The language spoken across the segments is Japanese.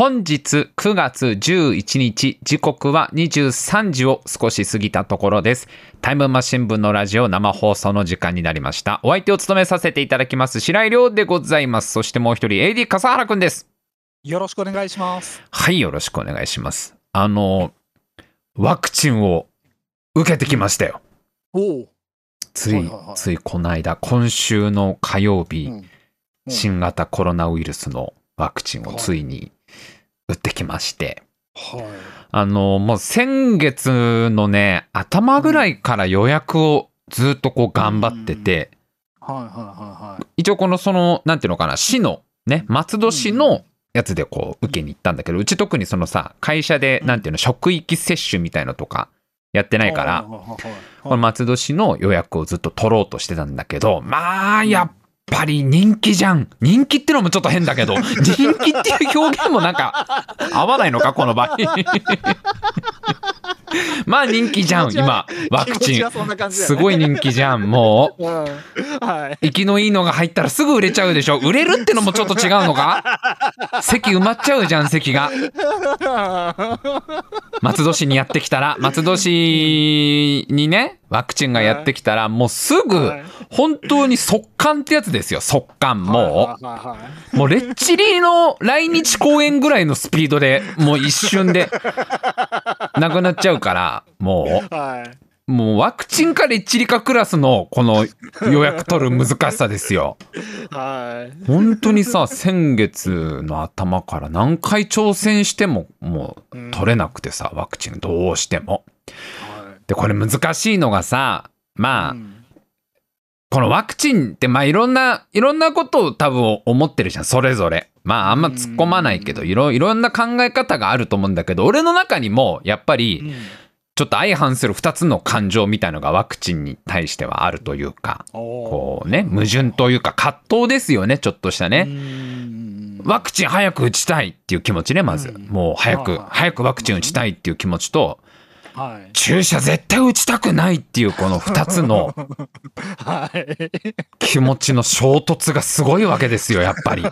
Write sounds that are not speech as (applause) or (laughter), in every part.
本日9月11日、時刻は23時を少し過ぎたところです。タイムマシン部のラジオ生放送の時間になりました。お相手を務めさせていただきます、白井亮でございます。そしてもう一人、AD 笠原くんです。よろしくお願いします。はい、よろしくお願いします。あの、ワクチンを受けてきましたよ。おお。つい、はいはいはいついこの間、今週の火曜日、うんうん新型コロナウイルスのワクチンをついに打ってきまして、はい。あの、もう先月のね、頭ぐらいから予約をずっとこう頑張ってて、はいはいはいはい。一応このその、なんていうのかな、市の、ね、松戸市のやつでこう受けに行ったんだけど、うち特にそのさ、会社で、うん。なんていうの、職域接種みたいのとかやってないから、この松戸市の予約をずっと取ろうとしてたんだけど、まあ、やっぱり人気じゃん。人気ってのもちょっと変だけど、(laughs) 人気っていう表現もなんか合わないのか、この場合。(laughs) まあ人気じゃん、今、ワクチンねすごい人気じゃん、もう。うんはい。生きのいいのが入ったらすぐ売れちゃうでしょ。売れるってのもちょっと違うのか？(laughs) 席埋まっちゃうじゃん、席が。松戸市にやってきたら、松戸市にね、ワクチンがやってきたら、もうすぐはい、本当に速乾ってやつですよ、速乾。もう、もうレッチリの来日公演ぐらいのスピードで、もう一瞬で、(laughs) なくなっちゃうから、もいはい。う、もうワクチンかレッチリかクラスの、この予約取る難しさですよ。はい。本当にさ、先月の頭から何回挑戦しても、もう取れなくてさ、ワクチンどうしても。で、これ難しいのがさ、まあ、うんこのワクチンって、まあいろんな、いろんなことを多分思ってるじゃん、それぞれ。まああんま突っ込まないけど、いろ、いろんな考え方があると思うんだけど、俺の中にも、やっぱり、ちょっと相反する二つの感情みたいのがワクチンに対してはあるというか、おこうね、矛盾というか葛藤ですよね、ちょっとしたね。ねワクチン早く打ちたいっていう気持ちね、まず。うん。もう早く早くワクチン打ちたいっていう気持ちと、はい。注射絶対打ちたくないっていうこの二つのはい。気持ちの衝突がすごいわけですよ、やっぱり。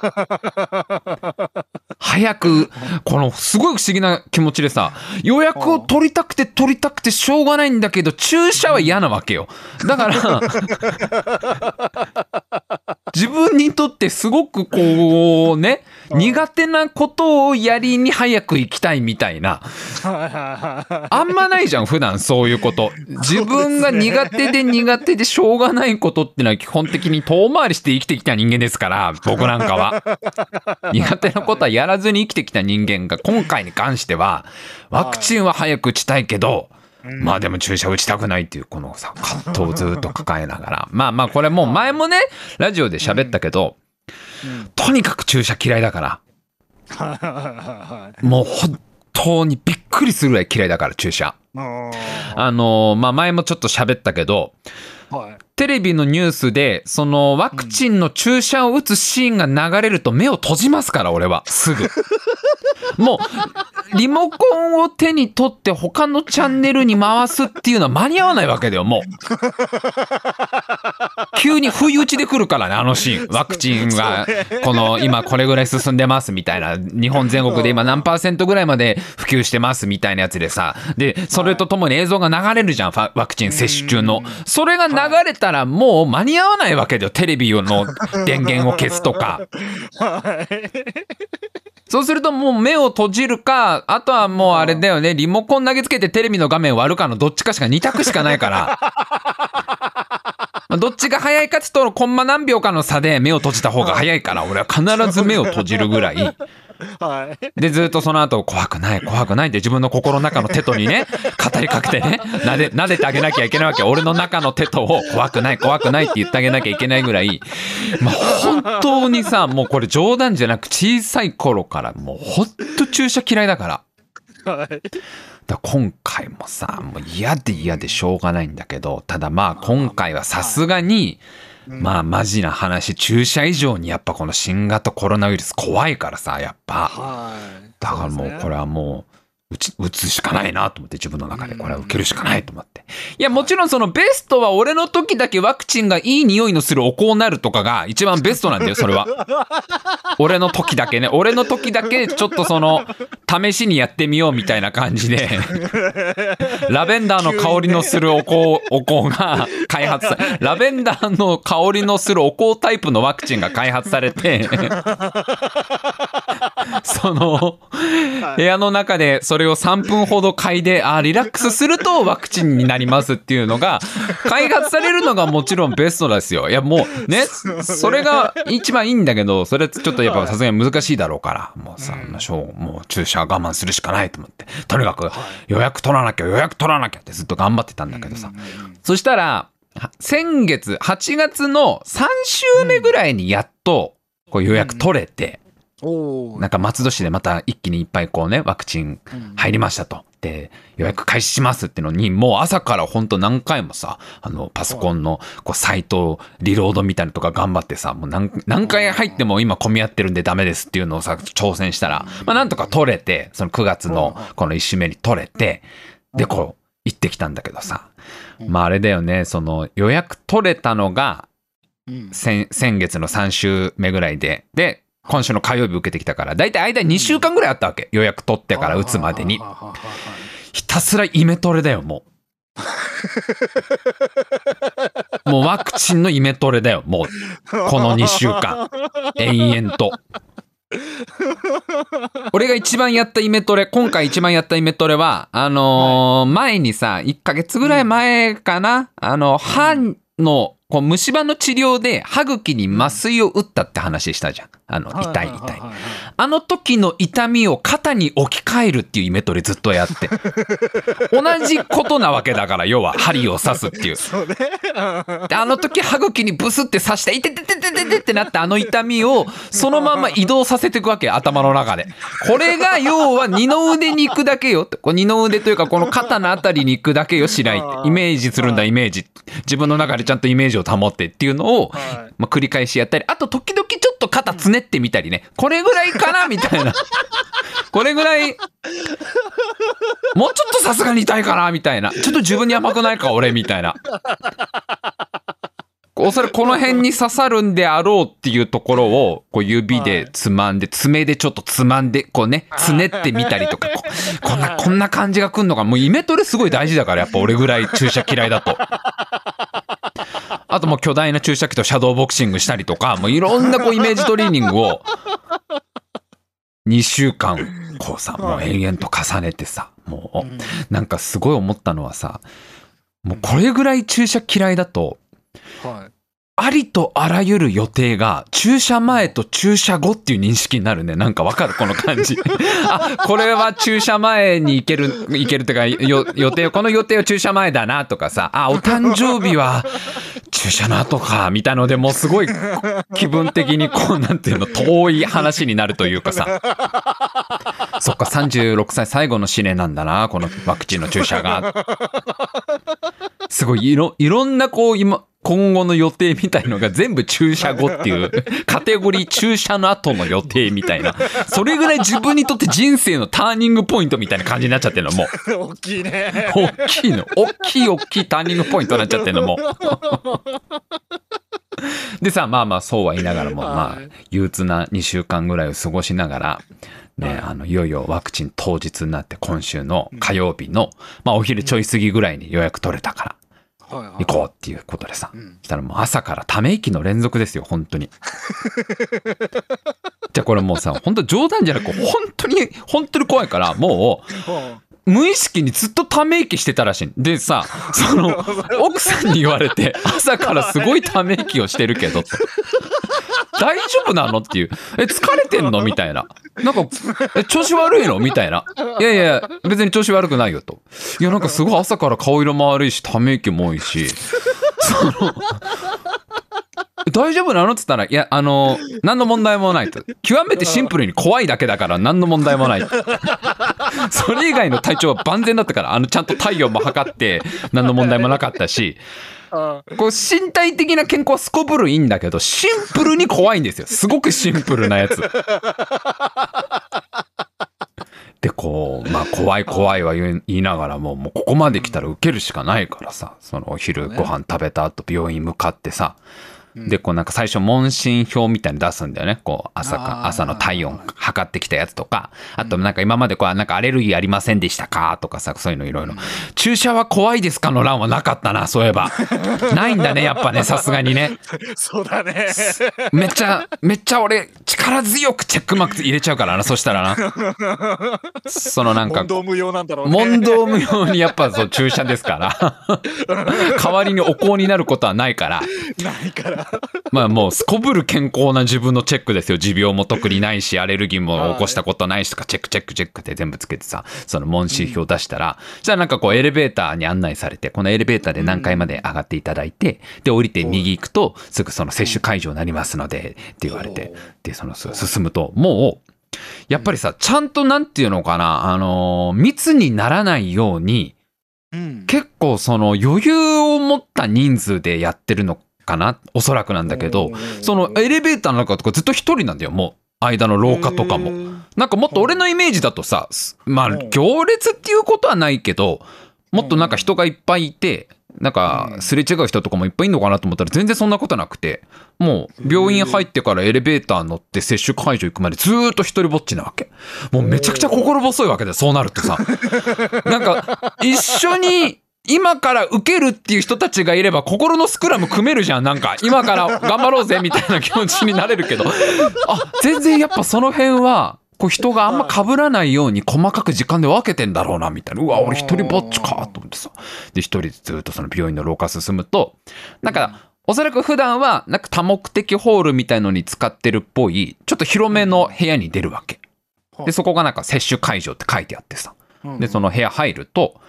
早く、このすごい不思議な気持ちでさ、予約を取りたくて取りたくてしょうがないんだけど、注射は嫌なわけよ。だから、自分にとってすごくこうね、苦手なことをやりに早く行きたいみたいな。あんまないじゃん、普段そういうこと。(laughs) 自分が苦手で苦手でしょうがないことってのは基本的に遠回りして生きてきた人間ですから、僕なんかは。(laughs) 苦手なことはやらずに生きてきた人間が今回に関しては、ワクチンは早く打ちたいけど、まあでも注射打ちたくないっていうこのさ、葛藤をずっと抱えながら。(laughs) まあまあこれもう前もね、ラジオで喋ったけど、とにかく注射嫌いだから。もう本当にびっくりするぐらい嫌いだから、注射。(laughs) あのーまあ、前もちょっと喋ったけど、はい。テレビのニュースで、そのワクチンの注射を打つシーンが流れると目を閉じますから、俺は。すぐ。(laughs) もう、リモコンを手に取って他のチャンネルに回すっていうのは間に合わないわけだよ、もう。急に不意打ちで来るからね、あのシーン。(laughs) ワクチンが、この、今これぐらい進んでますみたいな。日本全国で今何パーセントぐらいまで普及してますみたいなやつでさ。で、それとともに映像が流れるじゃん、ワクチン接種中の。それが流れたらもう間に合わないわけだよ、テレビの (laughs) 電源を消すとか。そうするともう目を閉じるか、あとはもうあれだよね、リモコン投げつけてテレビの画面割るかのどっちかしか2択しかないから。ま (laughs) あどっちが早いかっつうと、コンマ何秒かの差で目を閉じた方が早いから、俺は必ず目を閉じるぐらい。(laughs) はい。で、ずっとその後、怖くない、怖くないって自分の心の中の手とにね、語りかけてね、撫で、撫でてあげなきゃいけないわけ。俺の中の手とを、怖くない、怖くないって言ってあげなきゃいけないぐらい、まあ、本当にさ、もうこれ冗談じゃなく、小さい頃から、もうほんと注射嫌いだから。はい。だから今回もさ、もう嫌で嫌でしょうがないんだけど、ただまあ今回はさすがに、まあマジな話、注射以上にやっぱこの新型コロナウイルス怖いからさ、やっぱ。はい。だからもうこれはもう打ち、打つしかないなと思って自分の中でこれは受けるしかないと思って。いや、もちろんそのベストは俺の時だけワクチンがいい匂いのするお香になるとかが一番ベストなんだよ、それは。(laughs) 俺の時だけね。俺の時だけちょっとその、試しにやってみようみたいな感じで、(laughs) ラベンダーの香りのするお香、お香が開発さ、ラベンダーの香りのするお香タイプのワクチンが開発されて、(laughs) その、部屋の中でそれを3分ほど嗅いで、あリラックスするとワクチンになりますっていうのが、(laughs) 開発されるのがもちろんベストですよ。いや、もうね、それが一番いいんだけど、それちょっとやっぱさすがに難しいだろうから、もうさ、しょう、もう注射我慢するしかないと思って、とにかく予約取らなきゃ、予約取らなきゃってずっと頑張ってたんだけどさ。そしたら、は先月、8月の3週目ぐらいにやっと、こう予約取れて。なんか松戸市でまた一気にいっぱいこうね、ワクチン入りましたと。で、予約開始しますってのに、もう朝からほんと何回もさ、あの、パソコンのこうサイトをリロードみたいなのとか頑張ってさ、もう何何回入っても今混み合ってるんでダメですっていうのをさ、挑戦したら、まあなんとか取れて、その9月のこの1週目に取れて、で、こう、行ってきたんだけどさ、まああれだよね、その予約取れたのが、先月の3週目ぐらいで、で、今週の火曜日受けてきたから、だいたい間2週間ぐらいあったわけ。予約取ってから打つまでにひたすらイメトレだよ、もう。(laughs) もうワクチンのイメトレだよ、もう。この2週間。延々と。俺が一番やったイメトレ、今回一番やったイメトレは、あのー前にさ、1ヶ月ぐらい前かな、あの、歯の、こう虫歯の治療で歯茎に麻酔を打ったって話したじゃん。あの、痛い痛い。あの時の痛みを肩に置き換えるっていうイメトレずっとやって。(laughs) 同じことなわけだから、要は針を刺すっていう。そうね。であの時歯茎にブスって刺して、いててててててってなったあの痛みをそのまま移動させていくわけ、頭の中で。これが要は二の腕に行くだけよ。こう二の腕というかこの肩のあたりに行くだけよ、しないって。イメージするんだ、イメージ。自分の中でちゃんとイメージを保ってっていうのを、はいまあ、繰り返しやったり、あと時々ちょっと肩つねってみたりね。これぐらいかなみたいな。(laughs) これぐらい、もうちょっとさすがに痛いかなみたいな。ちょっと自分に甘くないか俺みたいな。おそらくこの辺に刺さるんであろうっていうところをこう指でつまんで爪でちょっとつまんでこうねつねってみたりとかここんなこんな感じがくんのかもうイメトレすごい大事だからやっぱ俺ぐらい注射嫌いだと。あともう巨大な注射器とシャドーボクシングしたりとかもういろんなこうイメージトレーニングを2週間こうさもう延々と重ねてさもうなんかすごい思ったのはさもうこれぐらい注射嫌いだとはい。ありとあらゆる予定が注射前と注射後っていう認識になるね。なんかわかる？この感じ。(laughs) あ、これは注射前に行ける、行けるってか、よ予定、この予定は注射前だなとかさ、あ、お誕生日は注射の後か、みたいのでもうすごい気分的にこう、なんていうの、遠い話になるというかさ。そっか、36歳最後の試練なんだな、このワクチンの注射が。すごいいろ、いろんなこう今、今後の予定みたいのが全部注射後っていう、(laughs) カテゴリー注射の後の予定みたいな。それぐらい自分にとって人生のターニングポイントみたいな感じになっちゃってるの、もう。大きいね。大きいの。大きい大きいターニングポイントになっちゃってるの、もう。(laughs) でさ、まあまあそうは言いながらも、まあはい、憂鬱な2週間ぐらいを過ごしながら、ね、あの、いよいよワクチン当日になって今週の火曜日の、まあお昼ちょい過ぎぐらいに予約取れたから、行こうっていうことでさ、んそしたらもう朝からため息の連続ですよ本当に。(laughs) じゃあこれもうさ本当冗談じゃなく本当に本当に怖いからもはう無意識にずっとため息してたらしい。でさその (laughs) 奥さんに言われて (laughs) 朝からすごいため息をしてるけどと大丈夫なの？っていう。え疲れてんの？みたいな。なんかえ調子悪いの？みたいな。いやいや別に調子悪くないよと。いやなんかすごい朝から顔色も悪いしため息も多いし。その大丈夫なの？っつったら、いや、あの、何の問題もないと。極めてシンプルに怖いだけだから何の問題もない。それ以外の体調は万全だったから、あの、ちゃんと体温も測って何の問題もなかったし、あこう身体的な健康はすこぶるいいんだけど、シンプルに怖いんですよ。すごくシンプルなやつ。で、こう、まあ怖い怖いは言い言いながらも、もうここまで来たら受けるしかないからさ、そのお昼ご飯食べた後病院向かってさ、で、こうなんか最初問診票みたいに出すんだよね。こう朝か、朝の体温測ってきたやつとか、あとなんか今までこうなんかアレルギーありませんでしたか？とかさ、そういうのいろいろ。注射は怖いですかの欄はなかったな、そういえば。(laughs) ないんだね、やっぱね、さすがにね。(laughs) そうだね。めっちゃ、めっちゃ俺、力強くチェックマーク入れちゃうからな、そしたらな。そのなんか問、答無用なんだろうね。問答無用にやっぱそう注射ですから。(laughs) 代わりにお香になることはないから。ないから。(laughs) まあもうすこぶる健康な自分のチェックですよ。持病も特にないし、アレルギーも起こしたことないしとか、チェックチェックチェックって全部つけてさ、その問診票出したら、そしたらなんかこうエレベーターに案内されて、このエレベーターで何階まで上がっていただいて、で、降りて右行くと、すぐその接種会場になりますので、って言われて、で、そのす進むと、もう、やっぱりさ、ちゃんとなんていうのかな、あのー密にならないように、うん。結構その余裕を持った人数でやってるのかな？おそらくなんだけど、そのエレベーターの中とかずっと一人なんだよ、もう。間の廊下とかも。も。なんかもっと俺のイメージだとさ、すまあうん行列っていうことはないけど、もっとなんか人がいっぱいいて、なんかすれ違う人とかもいっぱいいるのかなと思ったら全然そんなことなくて、もう病院入ってからエレベーター乗って接種会場行くまでずーっと一人ぼっちなわけ。もうめちゃくちゃ心細いわけだよ、そうなるとさ。(laughs) なんか一緒に今から受けるっていう人たちがいれば心のスクラム組めるじゃん。なんか今から頑張ろうぜみたいな気持ちになれるけど。あ、全然やっぱその辺は、こう人があんま被らないように細かく時間で分けてんだろうなみたいな。うわ、俺一人ぼっちかと思ってさ。で、一人でずっとその病院の廊下進むと、なんか、おそらく普段はなんか多目的ホールみたいのに使ってるっぽい、ちょっと広めの部屋に出るわけ。で、そこがなんか接種会場って書いてあってさ。で、その部屋入ると、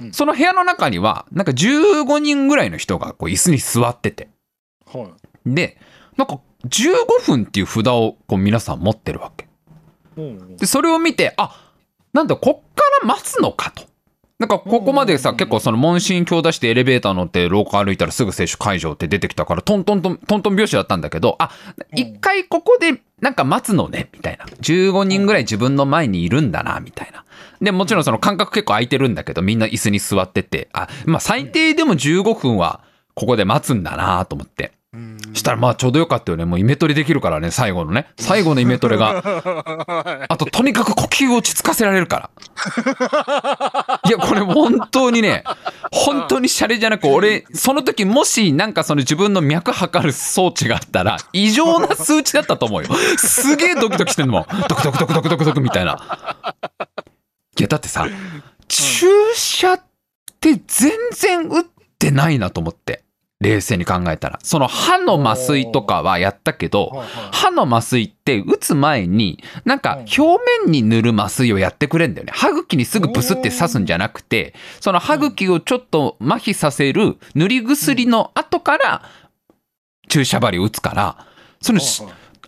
うんその部屋の中には、なんか15人ぐらいの人がこう椅子に座ってて。はい。で、なんか15分っていう札をこう皆さん持ってるわけ。うんで、それを見て、あ、なんだ、こっから待つのかと。なんかここまでさ、うん結構その問診票出してエレベーター乗って廊下歩いたらすぐ接種会場って出てきたから、トントントン、トントン拍子だったんだけど、あ、一回ここでなんか待つのね、みたいな。15人ぐらい自分の前にいるんだな、みたいな。で、もちろんその間隔結構空いてるんだけど、みんな椅子に座ってて、あ、まあ最低でも15分はここで待つんだなと思って。うんしたらまあちょうどよかったよね。もうイメトレできるからね、最後のね。最後のイメトレが。(laughs) あと、とにかく呼吸を落ち着かせられるから。いや、これ本当にね、本当にシャレじゃなく、俺、その時もしなんかその自分の脈測る装置があったら、異常な数値だったと思うよ。すげえドキドキしてんのもん。ドクドクドクドクドクドクみたいな。いや、だってさ、注射って全然打ってないなと思って。冷静に考えたら。その歯の麻酔とかはやったけど、歯の麻酔って打つ前になんか表面に塗る麻酔をやってくれんだよね。歯茎にすぐブスって刺すんじゃなくてその歯茎をちょっと麻痺させる塗り薬の後から注射針を打つからその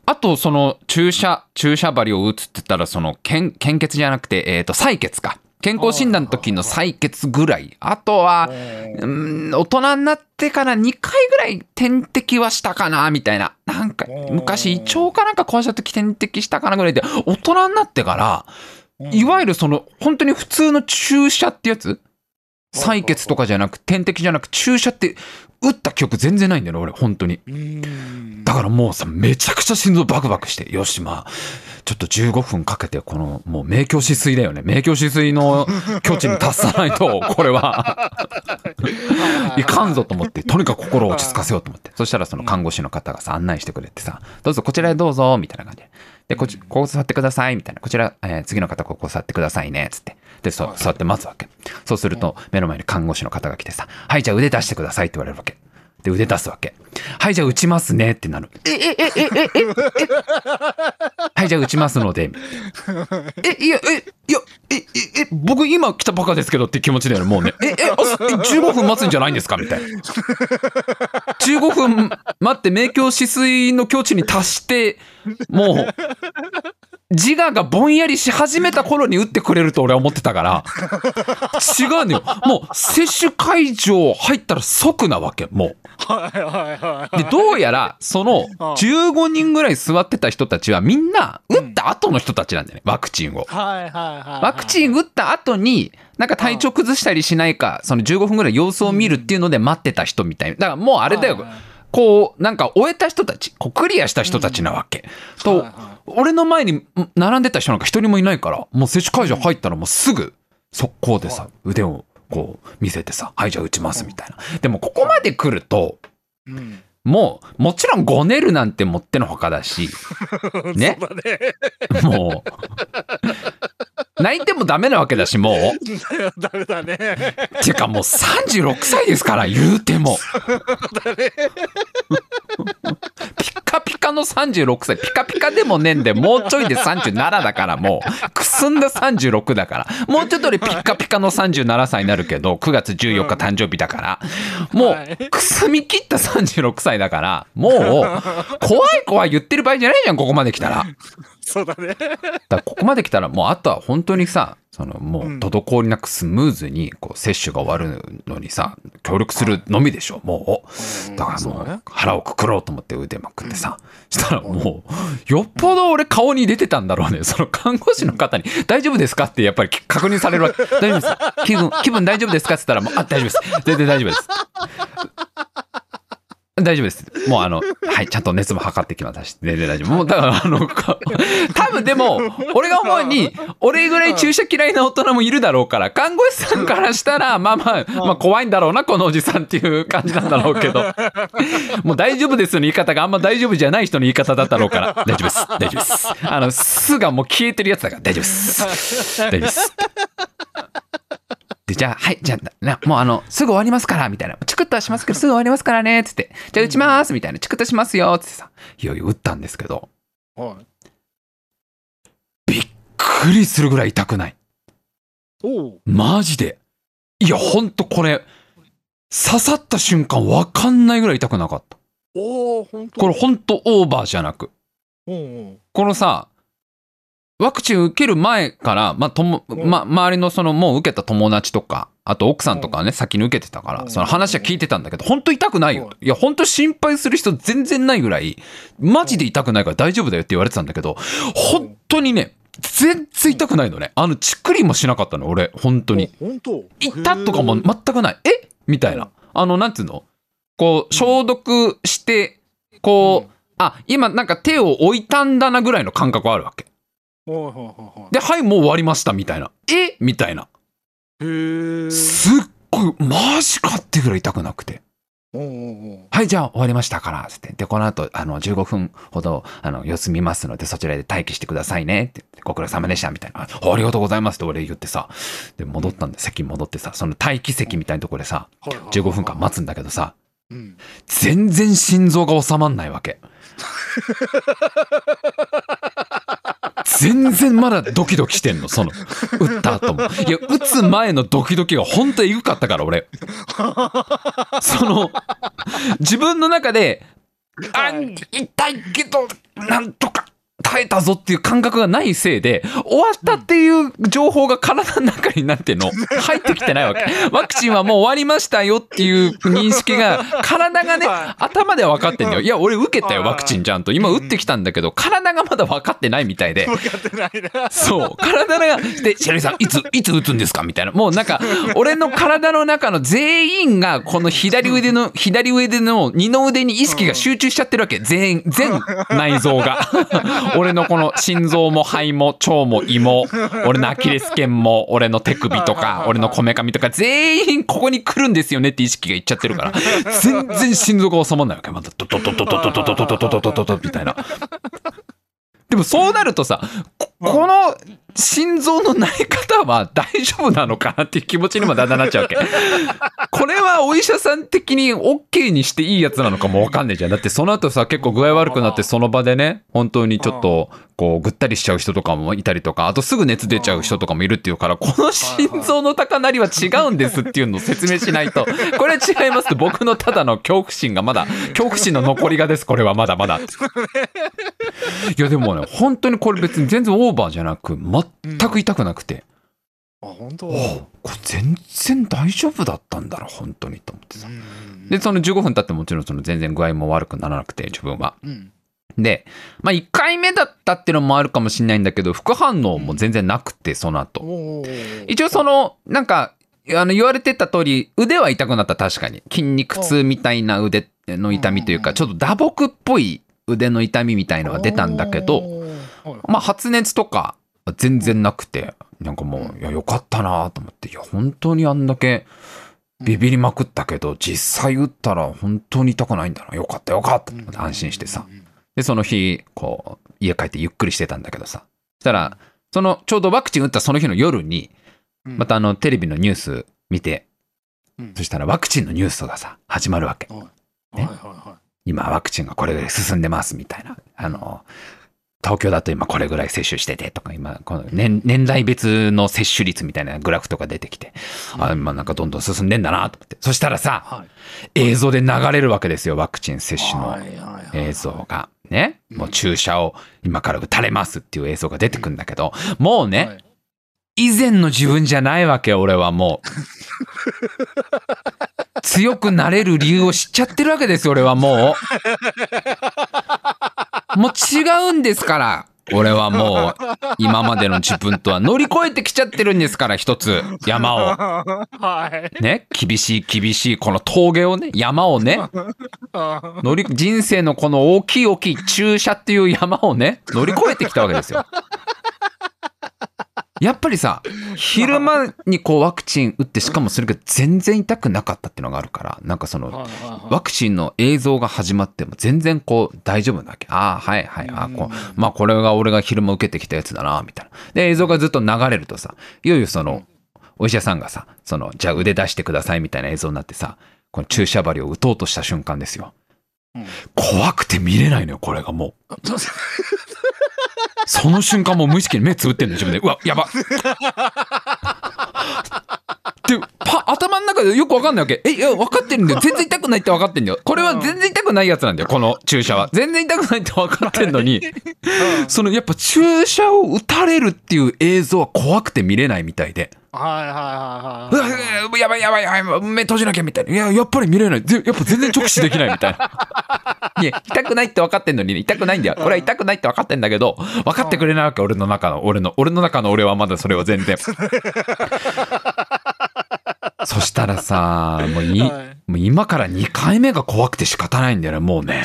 あとその注射注射針を打つって言ったらその献献血じゃなくて、えー、と採血か。健康診断の時の採血ぐらい。あとはうん大人になってから2回ぐらい点滴はしたかなみたいな。なんか昔胃腸かなんか壊した時点滴したかなぐらいで大人になってからうん。いわゆるその本当に普通の注射ってやつ採血とかじゃなく点滴じゃなく注射って打った記憶全然ないんだよね俺本当に。うん。だからもうさめちゃくちゃ心臓バクバクしてよしまあちょっと15分かけてこのもう明鏡止水だよね。明鏡止水の境地に達さないと (laughs) これは。いかんぞと思ってとにかく心を落ち着かせようと思って。そしたらその看護師の方がさ案内してくれてさどうぞこちらへどうぞみたいな感じで。でこっちここ座ってくださいみたいな。こちら、えー次の方ここ座ってくださいねつってで座って待つわけ。そうすると、目の前に看護師の方が来てさ、はい、じゃあ腕出してくださいって言われるわけ。で、腕出すわけ。はい、じゃあ打ちますねってなる。え、え、え、え、え、え、はい、じゃあ打ちますので。え、いや、え、いや、え、え、え、僕今来たばかですけどって気持ちだよね、もうね。え、え、あ15分待つんじゃないんですか？みたいな。15分待って、明鏡止水の境地に達して、もう、自我がぼんやりし始めた頃に打ってくれると俺は思ってたから違うのよもう接種会場入ったら即なわけもうはいはいはい。で、どうやら、そのあ15人ぐらい座ってた人たちはみんな打った後の人たちなんだよね、ワクチンを。はいはいはい。ワクチン打った後に、なんか体調崩したりしないか、その15分ぐらい様子を見るっていうので待ってた人みたいな。だからもうあれだよはいはい、こう、なんか終えた人たち、こうクリアした人たちなわけ。とはいは、俺の前にん並んでた人なんか一人もいないから、もう接種会場入ったらもうすぐ、速攻でさは、腕をこう見せてさ、はい、じゃあ打ちますみたいな。でもここまで来ると、うん。もう、もちろんごねるなんてもってのほかだし、(laughs) ねね。もう、泣いてもダメなわけだし、もう。(laughs) ダメだね。っていうかもう36歳ですから、言うても。(laughs) ピカピカの36歳。ピカピカでもねえんで、もうちょいで37だから、もう。くすんだ36だから。もうちょっとでピカピカの37歳になるけど、9月14日誕生日だから。もはい、う、くすみ切った36歳だから、もう、怖い怖い言ってる場合じゃないじゃん、ここまで来たら。そうだね。だここまで来たらもうあとは本当にさそのもううん。滞りなくスムーズにこう接種が終わるのにさ協力するのみでしょ。もうだからもう腹をくくろうと思って腕まくってさしたらもうよっぽど俺顔に出てたんだろうね。(laughs) その看護師の方に「大丈夫ですか?」ってやっぱり確認されるわけ「大丈夫です。気分気分大丈夫ですか?」って言ったらもう「あ大丈夫です。全然大丈夫です」大丈夫です。もうあの、(laughs) はい、ちゃんと熱も測ってきましたし、全然大丈夫。もうだからあの、か (laughs) 多分でも、(laughs) 俺が思うに、俺ぐらい注射嫌いな大人もいるだろうから、看護師さんからしたら、まあまあ、まあ怖いんだろうな、このおじさんっていう感じなんだろうけど、もう大丈夫ですの言い方があんま大丈夫じゃない人の言い方だったろうから、大丈夫です、大丈夫です。あの、すがもう消えてるやつだから、大丈夫です。大丈夫です。で、じゃあ、はい、じゃあ、な、もうあの、すぐ終わりますから、みたいな。チクッとはしますけど、すぐ終わりますからね、つって。じゃあ、打ちます、みたいな。チクッとしますよ、つってさ。いよいよ打ったんですけど、はい。びっくりするぐらい痛くない。マジで。いや、ほんとこれ、刺さった瞬間わかんないぐらい痛くなかった。おお。これほんとオーバーじゃなく。おうこのさ、ワクチン受ける前から、まあ、とも、うんま、周りのそのもう受けた友達とか、あと奥さんとかはね、先に受けてたから、うんその話は聞いてたんだけど、本当痛くないよ。ういや、本当心配する人全然ないぐらい、マジで痛くないから大丈夫だよって言われてたんだけど、本当にね、全然痛くないのね。あの、チクリもしなかったの、俺、本当に。お本当？痛とかも全くない。え？みたいな。あの、なんつうの？こう、消毒して、こう、あ、今なんか手を置いたんだなぐらいの感覚はあるわけ。で、はい、もう終わりました、みたいな。え？みたいな。へえ。すっごい、マジかってぐらい痛くなくて。おうおうおう。はい、じゃあ終わりましたから、つって。で、この後、あの、15分ほど、あの、様子見ますので、そちらで待機してくださいね、って。ご苦労様でした、みたいな。あありがとうございますって俺言ってさ。で、戻ったんで、席に戻ってさ、その待機席みたいなところでさ、はいはいはい15分間待つんだけどさ、うん。全然心臓が収まんないわけ。(laughs) 全然まだドキドキしてんの、その、打った後も。いや、打つ前のドキドキが本当にエグかったから、俺。その、自分の中で、あ、痛いけど、なんとか耐えたぞっていう感覚がないせいで、終わったっていう情報が体の中になってんの、(laughs) 入ってきてないわけ。ワクチンはもう終わりましたよっていう認識が、体がねは、頭では分かってんだよ。いや、俺受けたよ、ワクチンちゃんと。今打ってきたんだけど、体がまだ分かってないみたいで。分かってないな。そう。体が、で、シャリさん、いつ、いつ打つんですか？みたいな。もうなんか、俺の体の中の全員が、この左腕の、左腕の二の腕に意識が集中しちゃってるわけ。全員、全内臓が。俺のこの心臓も肺も腸も胃も、(laughs) 俺のアキレス腱も、俺の手首とか、俺のこめかみとか、全員ここに来るんですよねって意識がいっちゃってるから、(laughs) 全然心臓が収まんないわけ。また、ドドドドドドドドドドドドドドドみたいな。でもそうなるとさ、ここの心臓のなり方は大丈夫なのかなっていう気持ちにもだんだんなっちゃうわけ。(laughs) これはお医者さん的に OK にしていいやつなのかもわかんないじゃん。だってその後さ、結構具合悪くなってその場でね、本当にちょっとこうぐったりしちゃう人とかもいたりとか、あとすぐ熱出ちゃう人とかもいるっていうから、この心臓の高鳴りは違うんですっていうのを説明しないと、(laughs) これは違いますって僕のただの恐怖心がまだ、(laughs) 恐怖心の残りがです、これはまだまだ。いやでもね、本当にこれ別に全然オーバーじゃなく、全く痛くなくて。あ本当？これ全然大丈夫だったんだな本当にと思ってさ。うんでその15分経ってもちろんその全然具合も悪くならなくて自分は。うん。でまあ1回目だったっていうのもあるかもしれないんだけど副反応も全然なくてその後。一応そのなんかあの言われてた通り腕は痛くなった確かに。筋肉痛みたいな腕の痛みといううん。かちょっと打撲っぽい腕の痛みみたいのが出たんだけどまあ発熱とか全然なくてなんかもういやよかったなと思っていや本当にあんだけビビりまくったけど実際打ったら本当に痛くないんだな。よかったよかったって安心してさ。うんでその日こう家帰ってゆっくりしてたんだけどさ。そしたらそのちょうどワクチン打ったその日の夜にうん。またあのテレビのニュース見てうん。そしたらワクチンのニュースがさ始まるわけ。はいね今ワクチンがこれぐらい進んでますみたいな。あの東京だと今これぐらい接種しててとか今この年年代別の接種率みたいなグラフとか出てきてあ今なんかどんどん進んでんだなと思って。そしたらさいはい。映像で流れるわけですよワクチン接種の映像が。ね？もう注射を今から打たれますっていう映像が出てくるんだけどもうね、はい。以前の自分じゃないわけ俺はもう。(laughs) 強くなれる理由を知っちゃってるわけですよ俺はもうもう違うんですから。俺はもう今までの自分とは乗り越えてきちゃってるんですから一つ。山を。はい。ね？厳しい厳しい。この峠をね。山をね。あ乗り人生のこの大きい大きい注射っていう山をね乗り越えてきたわけですよ。やっぱりさ昼間にこうワクチン打ってしかもそれが全然痛くなかったっていうのがあるからなんかそのワクチンの映像が始まっても全然こう大丈夫なわけ。ああはいはい。あーこうまあこれが俺が昼間受けてきたやつだなみたいな。で映像がずっと流れるとさいよいよそのお医者さんがさそのじゃあ腕出してくださいみたいな映像になってさこの注射針を打とうとした瞬間ですよ。うん。怖くて見れないのよこれがもう (laughs) その瞬間もう無意識に目つぶってんの自分で。うわやば。(laughs) でパ頭の中でよく分かんないわけ。えいや分かってるんだよ。全然痛くないって分かってんだよ。これは全然痛くないやつなんだよこの注射は。全然痛くないって分かってんのに。そのやっぱ注射を打たれるっていう映像は怖くて見れないみたいではいはいはいはいやばいやばいやばい目閉じなきゃみたいないややっぱり見れないやっぱ全然直視できないみたいないや痛くないって分かってんのに、ね、痛くないんだよこれは痛くないって分かってんだけど分かってくれないわけ俺の中の俺の俺の中の俺はまだそれは全然そしたらさもういはい今から2回目が怖くて仕方ないんだよねもうね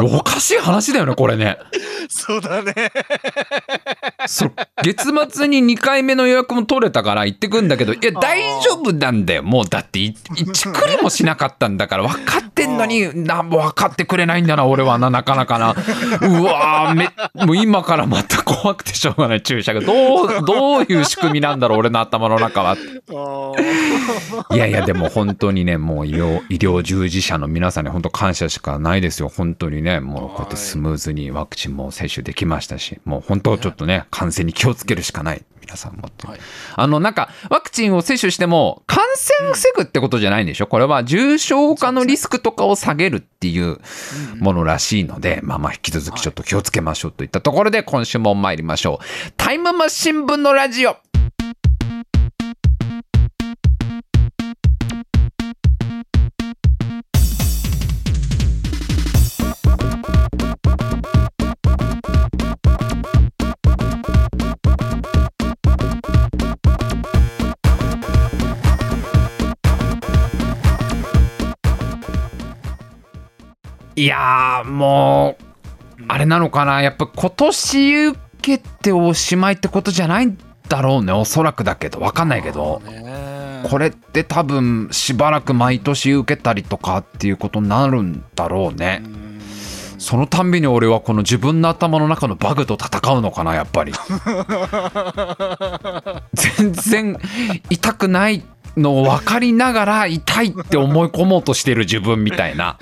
おかしい話だよねこれね (laughs) そうだね。(laughs) そう。月末に2回目の予約も取れたから行ってくんだけどいや大丈夫なんだよ。もうだってい一くりもしなかったんだから分かってんのになん。も分かってくれないんだな俺はななかなかな。うわーめもう今からまた怖くてしょうがない。注射が。どうどういう仕組みなんだろう俺の頭の中は。いやいやでも本当にねもう医療医療従事者の皆さんに本当感謝しかないですよ。本当にねもうこうやってスムーズにワクチンも接種できましたしもう本当ちょっとね感染に気をつけるしかない。皆さんもって、はい。あのなんかワクチンを接種しても感染防ぐってことじゃないんでしょ？これは重症化のリスクとかを下げるっていうものらしいので、まあまあ引き続きちょっと気をつけましょうといったところで今週も参りましょう。タイムマシン部のラジオいやーもうあれなのかな。やっぱ今年受けておしまいってことじゃないんだろうねおそらくだけど。分かんないけど。ねこれって多分しばらく毎年受けたりとかっていうことになるんだろうね。うんそのたんびに俺はこの自分の頭の中のバグと戦うのかなやっぱり。(laughs) 全然痛くないのを分かりながら痛いって思い込もうとしてる自分みたいな。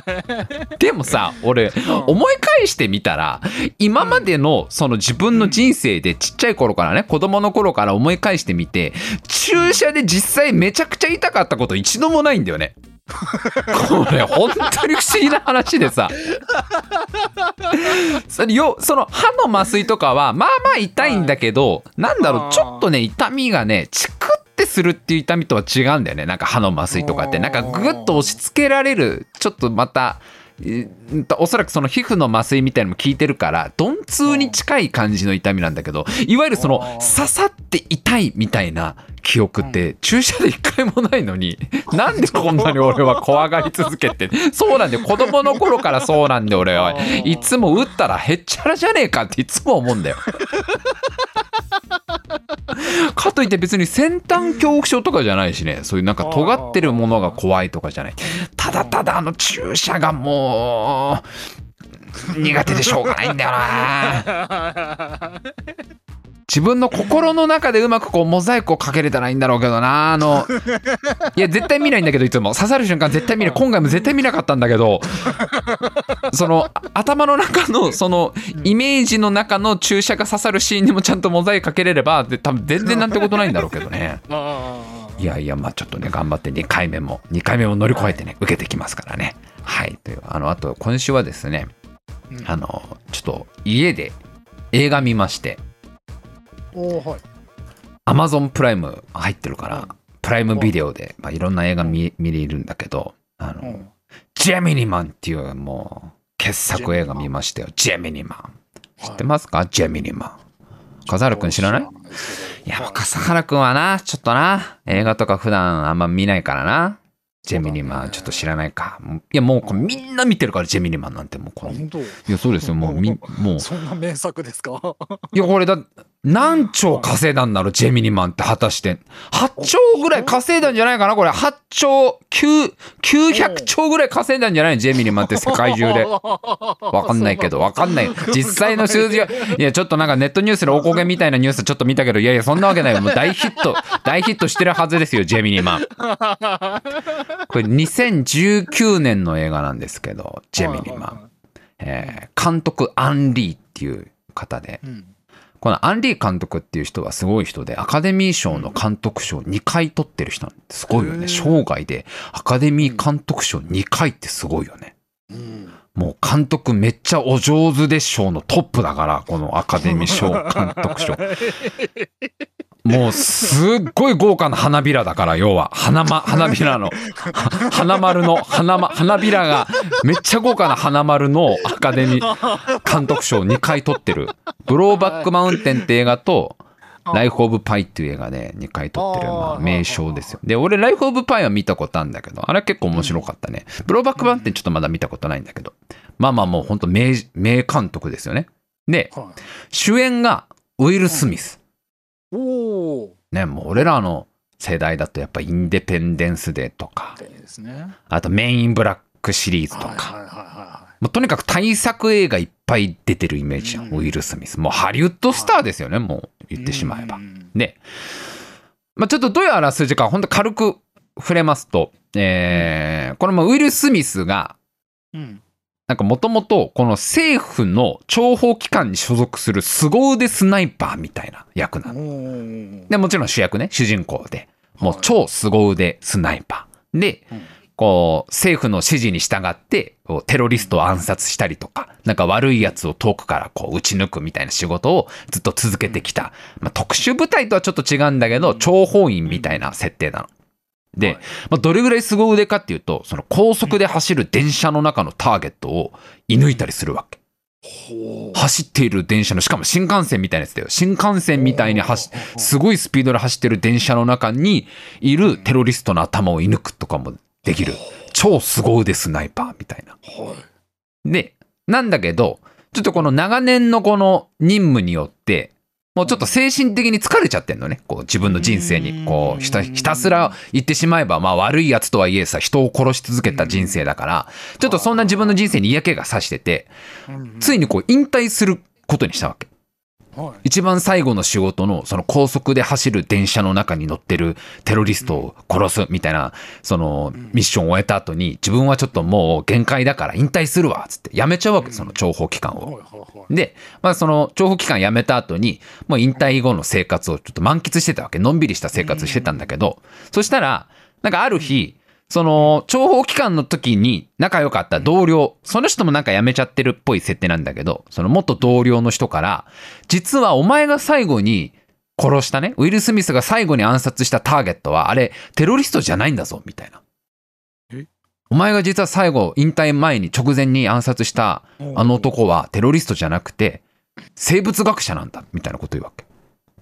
(laughs) でもさ俺思い返してみたら今までのその自分の人生でちっちゃい頃からね子供の頃から思い返してみて注射で実際めちゃくちゃ痛かったこと一度もないんだよね。これ本当に不思議な話でさ。それよその歯の麻酔とかはまあまあ痛いんだけど、なんだろうちょっとね痛みがねチクってするっていう痛みとは違うんだよね。なんか歯の麻酔とかって。なんかグッと押し付けられるちょっとまたえーおそらくその皮膚の麻酔みたいなのも効いてるから鈍痛に近い感じの痛みなんだけどいわゆるその刺さって痛いみたいな記憶って注射で一回もないのに (laughs) なんでこんなに俺は怖がり続けてそうなんだよ子供の頃からそうなんで俺は (laughs) いつも打ったらへっちゃらじゃねえかっていつも思うんだよ。(laughs) かといって別に先端恐怖症とかじゃないしねそういうなんか尖ってるものが怖いとかじゃない。ただただあの注射がもう苦手でしょうがないんだよな自分の心の中でうまくこうモザイクをかけれたらいいんだろうけどなあの。(laughs) いや絶対見ないんだけどいつも刺さる瞬間絶対見ない。今回も絶対見なかったんだけど。その頭の中のそのイメージの中の注射が刺さるシーンにもちゃんとモザイクかけれればで多分全然なんてことないんだろうけどね。(laughs) あいやいやまあちょっとね頑張って2回目も2回目も乗り越えてね受けてきますからね。はい。というあのあと今週はですねうん。あのちょっと家で映画見ましてはい。Amazon プライム入ってるからプライムビデオで、まあ、いろんな映画見見れるんだけどあの、うん。ジェミニマンっていうもう傑作映画見ましたよ。ジェミニマン知ってますか？ジェミニマン笠原くん知らない？いや笠原くんはなちょっとな映画とか普段あんま見ないからな。ジェミニマンちょっと知らないか。いやもうこれみんな見てるからジェミニマンなんてもうこのいやそうですよ。もうみもう。そんな名作ですか？(laughs) いやこれだ何兆稼いだんだろうジェミニマンって果たして。8兆ぐらい稼いだんじゃないかなこれ。8兆9 900兆ぐらい稼いだんじゃないのジェミニマンって世界中で。わかんないけどわかんない。実際の数字はいやちょっとなんかネットニュースでおこげみたいなニュースちょっと見たけどいやいやそんなわけないよ。もう大ヒット大ヒットしてるはずですよジェミニマン。これ2019年の映画なんですけどジェミニマン、えー監督アンリーっていう方でうんこのアンリー監督っていう人はすごい人でアカデミー賞の監督賞2回取ってる人なんですごいよね。生涯でアカデミー監督賞2回ってすごいよね。うん。もう監督めっちゃお上手で賞のトップだからこのアカデミー賞監督賞 (laughs) もうすっごい豪華な花びらだから要は。花,、ま、花びらの。は (laughs) 花丸の花,、ま、花びらがめっちゃ豪華な花丸のアカデミー監督賞2回取ってる「ブローバックマウンテン」って映画と「ライフ・オブ・パイ」っていう映画で2回取ってる、まあ、名称ですよ。で俺「ライフ・オブ・パイ」は見たことあるんだけどあれは結構面白かったね。ブローバックマウンテンちょっとまだ見たことないんだけど。まあまあもう本当名名監督ですよね。ではい。主演がウィル・スミスおおねもう俺らの世代だとやっぱインデペンデンス・デーとか。ね。あとメイン・ブラックシリーズとか、はいはいはいはもうとにかく大作映画いっぱい出てるイメージじゃん、うん。ウィル・スミス。もうハリウッドスターですよね、もうい言ってしまえば。うん。で、まあ、ちょっとどういうあらすじか本当軽く触れますと、えーこれもウィル・スミスがうんなんかもともとこの政府の諜報機関に所属する凄腕スナイパーみたいな役なの。でもちろん主役ね主人公でもうはい超凄腕スナイパー。でうんこう政府の指示に従ってテロリストを暗殺したりとかなんか悪いやつを遠くからこう撃ち抜くみたいな仕事をずっと続けてきた、まあ、特殊部隊とはちょっと違うんだけど諜報員みたいな設定なの。で、はい。まあ、どれぐらい凄腕かっていうとその高速で走る電車の中のターゲットを射抜いたりするわけ。走っている電車のしかも新幹線みたいなやつだよ。新幹線みたいに走すごいスピードで走ってる電車の中にいるテロリストの頭を射抜くとかもできる。超凄腕スナイパーみたいな。はい。でなんだけどちょっとこの長年のこの任務によってもうちょっと精神的に疲れちゃってんのね。こう自分の人生にこうひたひたすら言ってしまえばまあ悪いやつとはいえさ人を殺し続けた人生だからちょっとそんな自分の人生に嫌気がさしててうん。ついにこう引退することにしたわけ。はい。一番最後の仕事のその高速で走る電車の中に乗ってるテロリストを殺すみたいなそのミッションを終えた後に自分はちょっともう限界だから引退するわっつって辞めちゃうわけその諜報機関を。で、まあ、その諜報機関辞めた後にもう引退後の生活をちょっと満喫してたわけ。のんびりした生活してたんだけどそしたらなんかある日その、諜報機関の時に仲良かった同僚、その人もなんか辞めちゃってるっぽい設定なんだけど、その元同僚の人から、実はお前が最後に殺したね、ウィル・スミスが最後に暗殺したターゲットは、あれ、テロリストじゃないんだぞ、みたいなえ？お前が実は最後、引退前に直前に暗殺したあの男はテロリストじゃなくて、生物学者なんだ、みたいなこと言うわけ。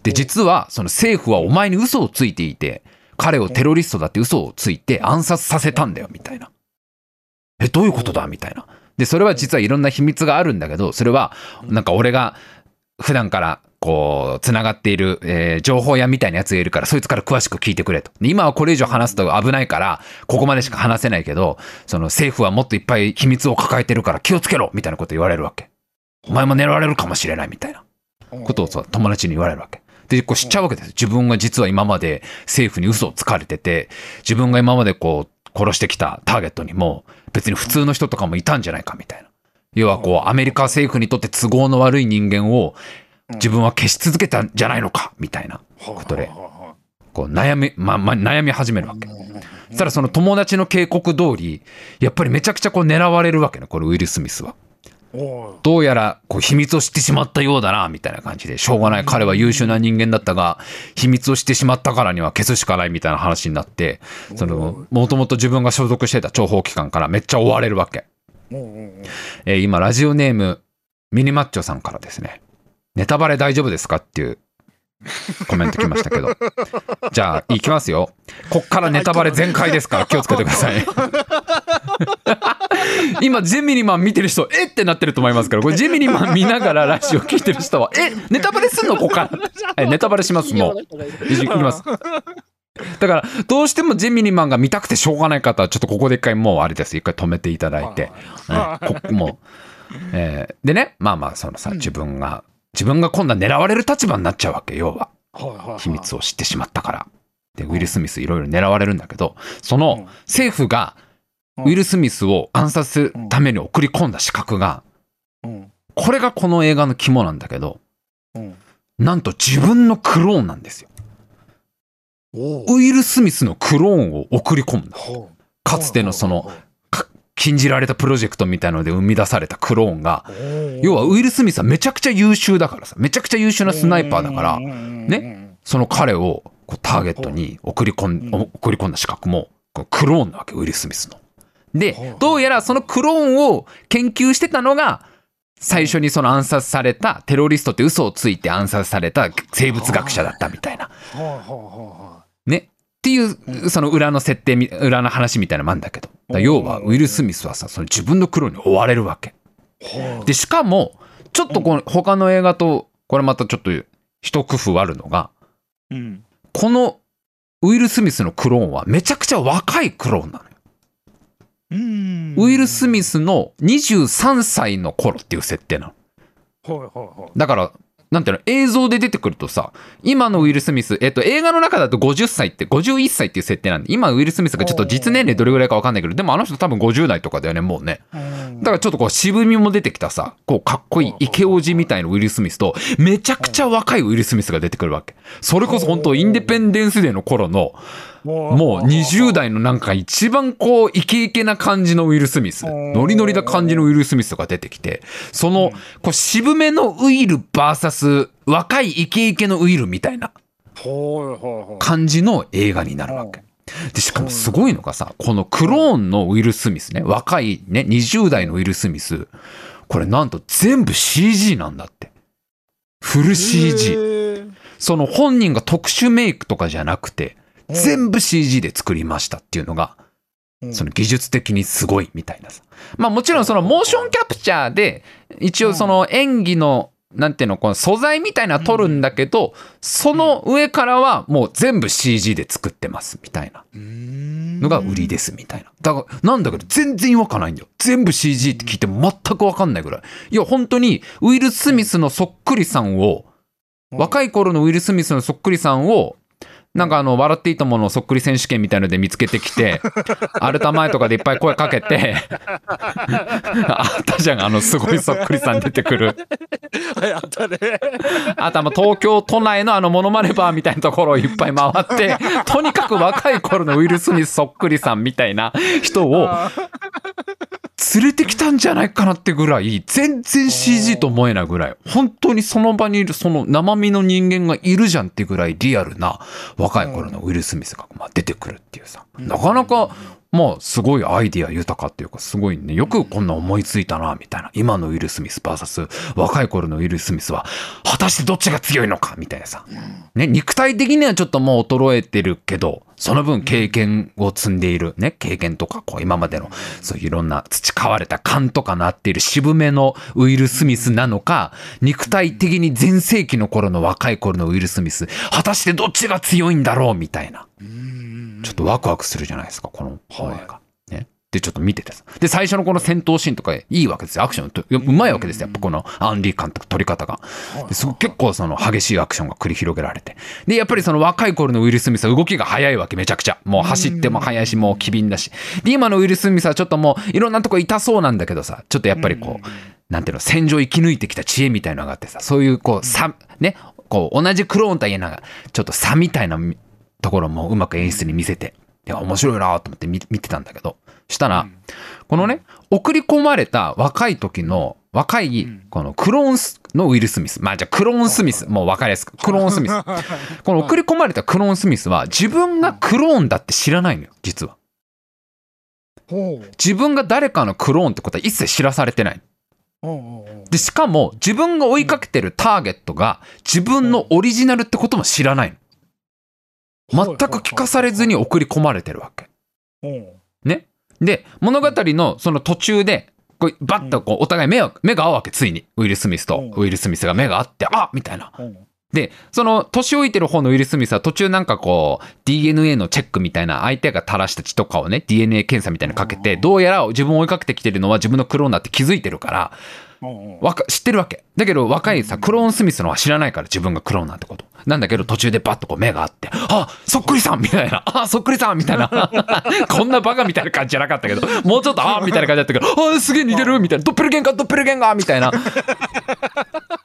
で、実は、その政府はお前に嘘をついていて、彼をテロリストだって嘘をついて暗殺させたんだよ、みたいな。え、どういうことだ？みたいな。で、それは実はいろんな秘密があるんだけど、それは、なんか俺が普段から、こう、つながっている、えー情報屋みたいなやつがいるから、そいつから詳しく聞いてくれと。で今はこれ以上話すと危ないから、ここまでしか話せないけど、その政府はもっといっぱい秘密を抱えてるから気をつけろみたいなこと言われるわけ。お前も狙われるかもしれないみたいなことをさ、友達に言われるわけ。で、こう知っちゃうわけです。自分が実は今まで政府に嘘をつかれてて、自分が今までこう、殺してきたターゲットにも、別に普通の人とかもいたんじゃないかみたいな。要はこう、アメリカ政府にとって都合の悪い人間を自分は消し続けたんじゃないのかみたいなことで、こう悩み、ま、ま、悩み始めるわけ。そしたらその友達の警告通り、やっぱりめちゃくちゃこう狙われるわけね、これウィル・スミスは。どうやらこう秘密を知ってしまったようだなみたいな感じで。しょうがない。彼は優秀な人間だったが秘密を知ってしまったからには消すしかないみたいな話になってそのもともと自分が所属してた諜報機関からめっちゃ追われるわけ、えー今ラジオネームミニマッチョさんからですね。ネタバレ大丈夫ですか？っていうコメント来ましたけど。じゃあいきますよ。こっからネタバレ全開ですから気をつけてください。今ジェミニマン見てる人えっ？てなってると思いますから。これジェミニマン見ながらラジオ聞いてる人はえ？ネタバレすんのここから？はいネタバレしますもう。いきます。だからどうしてもジェミニマンが見たくてしょうがない方はちょっとここで一回もうあれです。一回止めていただいて、ねこもう、えーでねまあまあそのさ自分が自分が今度は狙われる立場になっちゃうわけ要は。秘密を知ってしまったから。でウィル・スミスいろいろ狙われるんだけどその政府がウィル・スミスを暗殺するために送り込んだ資格がうん。これがこの映画の肝なんだけどうん。なんと自分のクローンなんですよ。ウィル・スミスのクローンを送り込んだ。かつてのその禁じられたプロジェクトみたいので生み出されたクローンが要はウィル・スミスはめちゃくちゃ優秀だからさめちゃくちゃ優秀なスナイパーだからねその彼をこうターゲットに送り込ん送り込んだ資格もクローンなわけウィル・スミスの。でどうやらそのクローンを研究してたのが最初にその暗殺されたテロリストって嘘をついて暗殺された生物学者だったみたいな。ね。っていうその裏の設定み裏の話みたいなのもんだけど。要はウィル・スミスはさその自分のクローンに追われるわけ。でしかもちょっとこの他の映画とこれまたちょっと一工夫あるのがうん。このウィル・スミスのクローンはめちゃくちゃ若いクローンなのよ。うん。ウィル・スミスの23歳の頃っていう設定なの。だから、なんていうの、映像で出てくるとさ、今のウィル・スミス、えっと、映画の中だと50歳って、51歳っていう設定なんで、今ウィル・スミスがちょっと実年齢どれぐらいかわかんないけど、でもあの人多分50代とかだよね、もうね。だからちょっとこう渋みも出てきたさ、こうかっこいいイケオジみたいなウィル・スミスと、めちゃくちゃ若いウィル・スミスが出てくるわけ。それこそ本当インデペンデンスデーの頃の、もう20代のなんか一番こうイケイケな感じのウィル・スミス。ノリノリな感じのウィル・スミスが出てきてそのこう渋めのウィル VS 若いイケイケのウィルみたいな感じの映画になるわけ。でしかもすごいのがさこのクローンのウィル・スミスね若いね20代のウィル・スミス。これなんと全部 CG なんだって。フル CG その本人が特殊メイクとかじゃなくて全部 CG で作りましたっていうのがうんその技術的にすごいみたいなさ。まあもちろんそのモーションキャプチャーで一応その演技のなんていうのこの素材みたいなの撮るんだけどその上からはもう全部 CG で作ってますみたいなうんのが売りですみたいな。だからなんだけど全然違和感ないんだよ。全部 CG って聞いても全くわかんないぐらい。いや本当にウィル・スミスのそっくりさんを若い頃のウィル・スミスのそっくりさんをなんかあの、笑っていいとものそっくり選手権みたいので見つけてきて、(laughs) アルタ前とかでいっぱい声かけて、あったじゃん、あの、すごいそっくりさん出てくる。はい、あったね。あとあの、東京都内のあの、モノマネバーみたいなところをいっぱい回って、とにかく若い頃のウィル・スミスそっくりさんみたいな人を連れてきたんじゃないかなってぐらい、全然 CG と思えないぐらい、本当にその場にいるその生身の人間がいるじゃんってぐらいリアルな若い頃のウィル・スミスがまあ出てくるっていうさ、なかなか、まあ、すごいアイディア豊かっていうか、すごいね、よくこんな思いついたな、みたいな。今のウィル・スミス VS 若い頃のウィル・スミスは、果たしてどっちが強いのか、みたいなさ。ね、肉体的にはちょっともう衰えてるけど、その分経験を積んでいる、ね、経験とか、こう、今までの、そういういろんな培われた勘とかなっている渋めのウィル・スミスなのか、肉体的に全盛期の頃の若い頃のウィル・スミス、果たしてどっちが強いんだろう、みたいな。ちょっとワクワクするじゃないですか、この本映画。ね。で、ちょっと見ててさ。で、最初のこの戦闘シーンとかいいわけですよ。アクションとうまいわけですよ。やっぱこのアンリー監督撮り方が。ですご結構その激しいアクションが繰り広げられて。で、やっぱりその若い頃のウィル・スミスは動きが速いわけ、めちゃくちゃ。もう走っても速いし、もう機敏だし。で、今のウィル・スミスはちょっともういろんなとこ痛そうなんだけどさ、ちょっとやっぱりこう、なんていうの、戦場生き抜いてきた知恵みたいなのがあってさ、そういうこう、差、ね、こう、同じクローンとは言えながら、ちょっと差みたいなところもうまく演出に見せて、いや、面白いなと思って見見てたんだけど、したら、このね、送り込まれた若い時の、若い、このクローンスのウィル・スミス。まあじゃあクローン・スミス。もう分かりやすく。クローン・スミス。(laughs) この送り込まれたクローン・スミスは自分がクローンだって知らないのよ、実は。自分が誰かのクローンってことは一切知らされてない。で、しかも自分が追いかけてるターゲットが自分のオリジナルってことも知らないの。全く聞かされずに送り込まれてるわけ。ね。で、物語のその途中で、こうバッとこうお互い目を目が合うわけ、ついに。ウィル・スミスと。うん。ウィル・スミスが目が合って、あみたいな。で、その年老いてる方のウィル・スミスは途中なんかこう DNA のチェックみたいな相手が垂らした血とかをね DNA 検査みたいなのかけてどうやら自分を追いかけてきてるのは自分のクローンだって気づいてるからわか知ってるわけ。だけど若いさクローン・スミスのは知らないから自分がクローンなんてこと。なんだけど途中でバッとこう目があってあそっくりさん！みたいな。あそっくりさん！みたいな。(laughs) こんなバカみたいな感じじゃなかったけど。もうちょっとあみたいな感じだったけど。あすげえ似てる！みたいな。ドッペルゲンガードッペルゲンガーみたいな。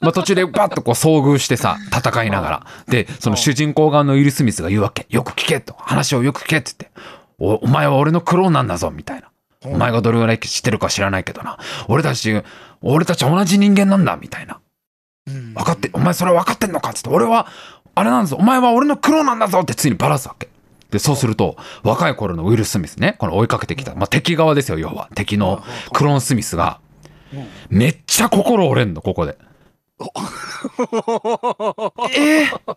まあ途中でバッとこう遭遇してさ戦いながら。でその主人公側のウィル・スミスが言うわけ。よく聞けと。話をよく聞けって言って。おお前は俺のクローンなんだぞ！みたいなお前がどれぐらい知ってるか知らないけどな。俺たち俺たち同じ人間なんだみたいな。うん。分かってお前それ分かってんのかっつって。俺はあれなんぞお前は俺のクローンなんだぞってついにバラすわけ。でそうすると若い頃のウィル・スミスね。この追いかけてきた、まあ、敵側ですよ要は。敵のクローン・スミスが。めっちゃ心折れんのここで。(laughs) えー、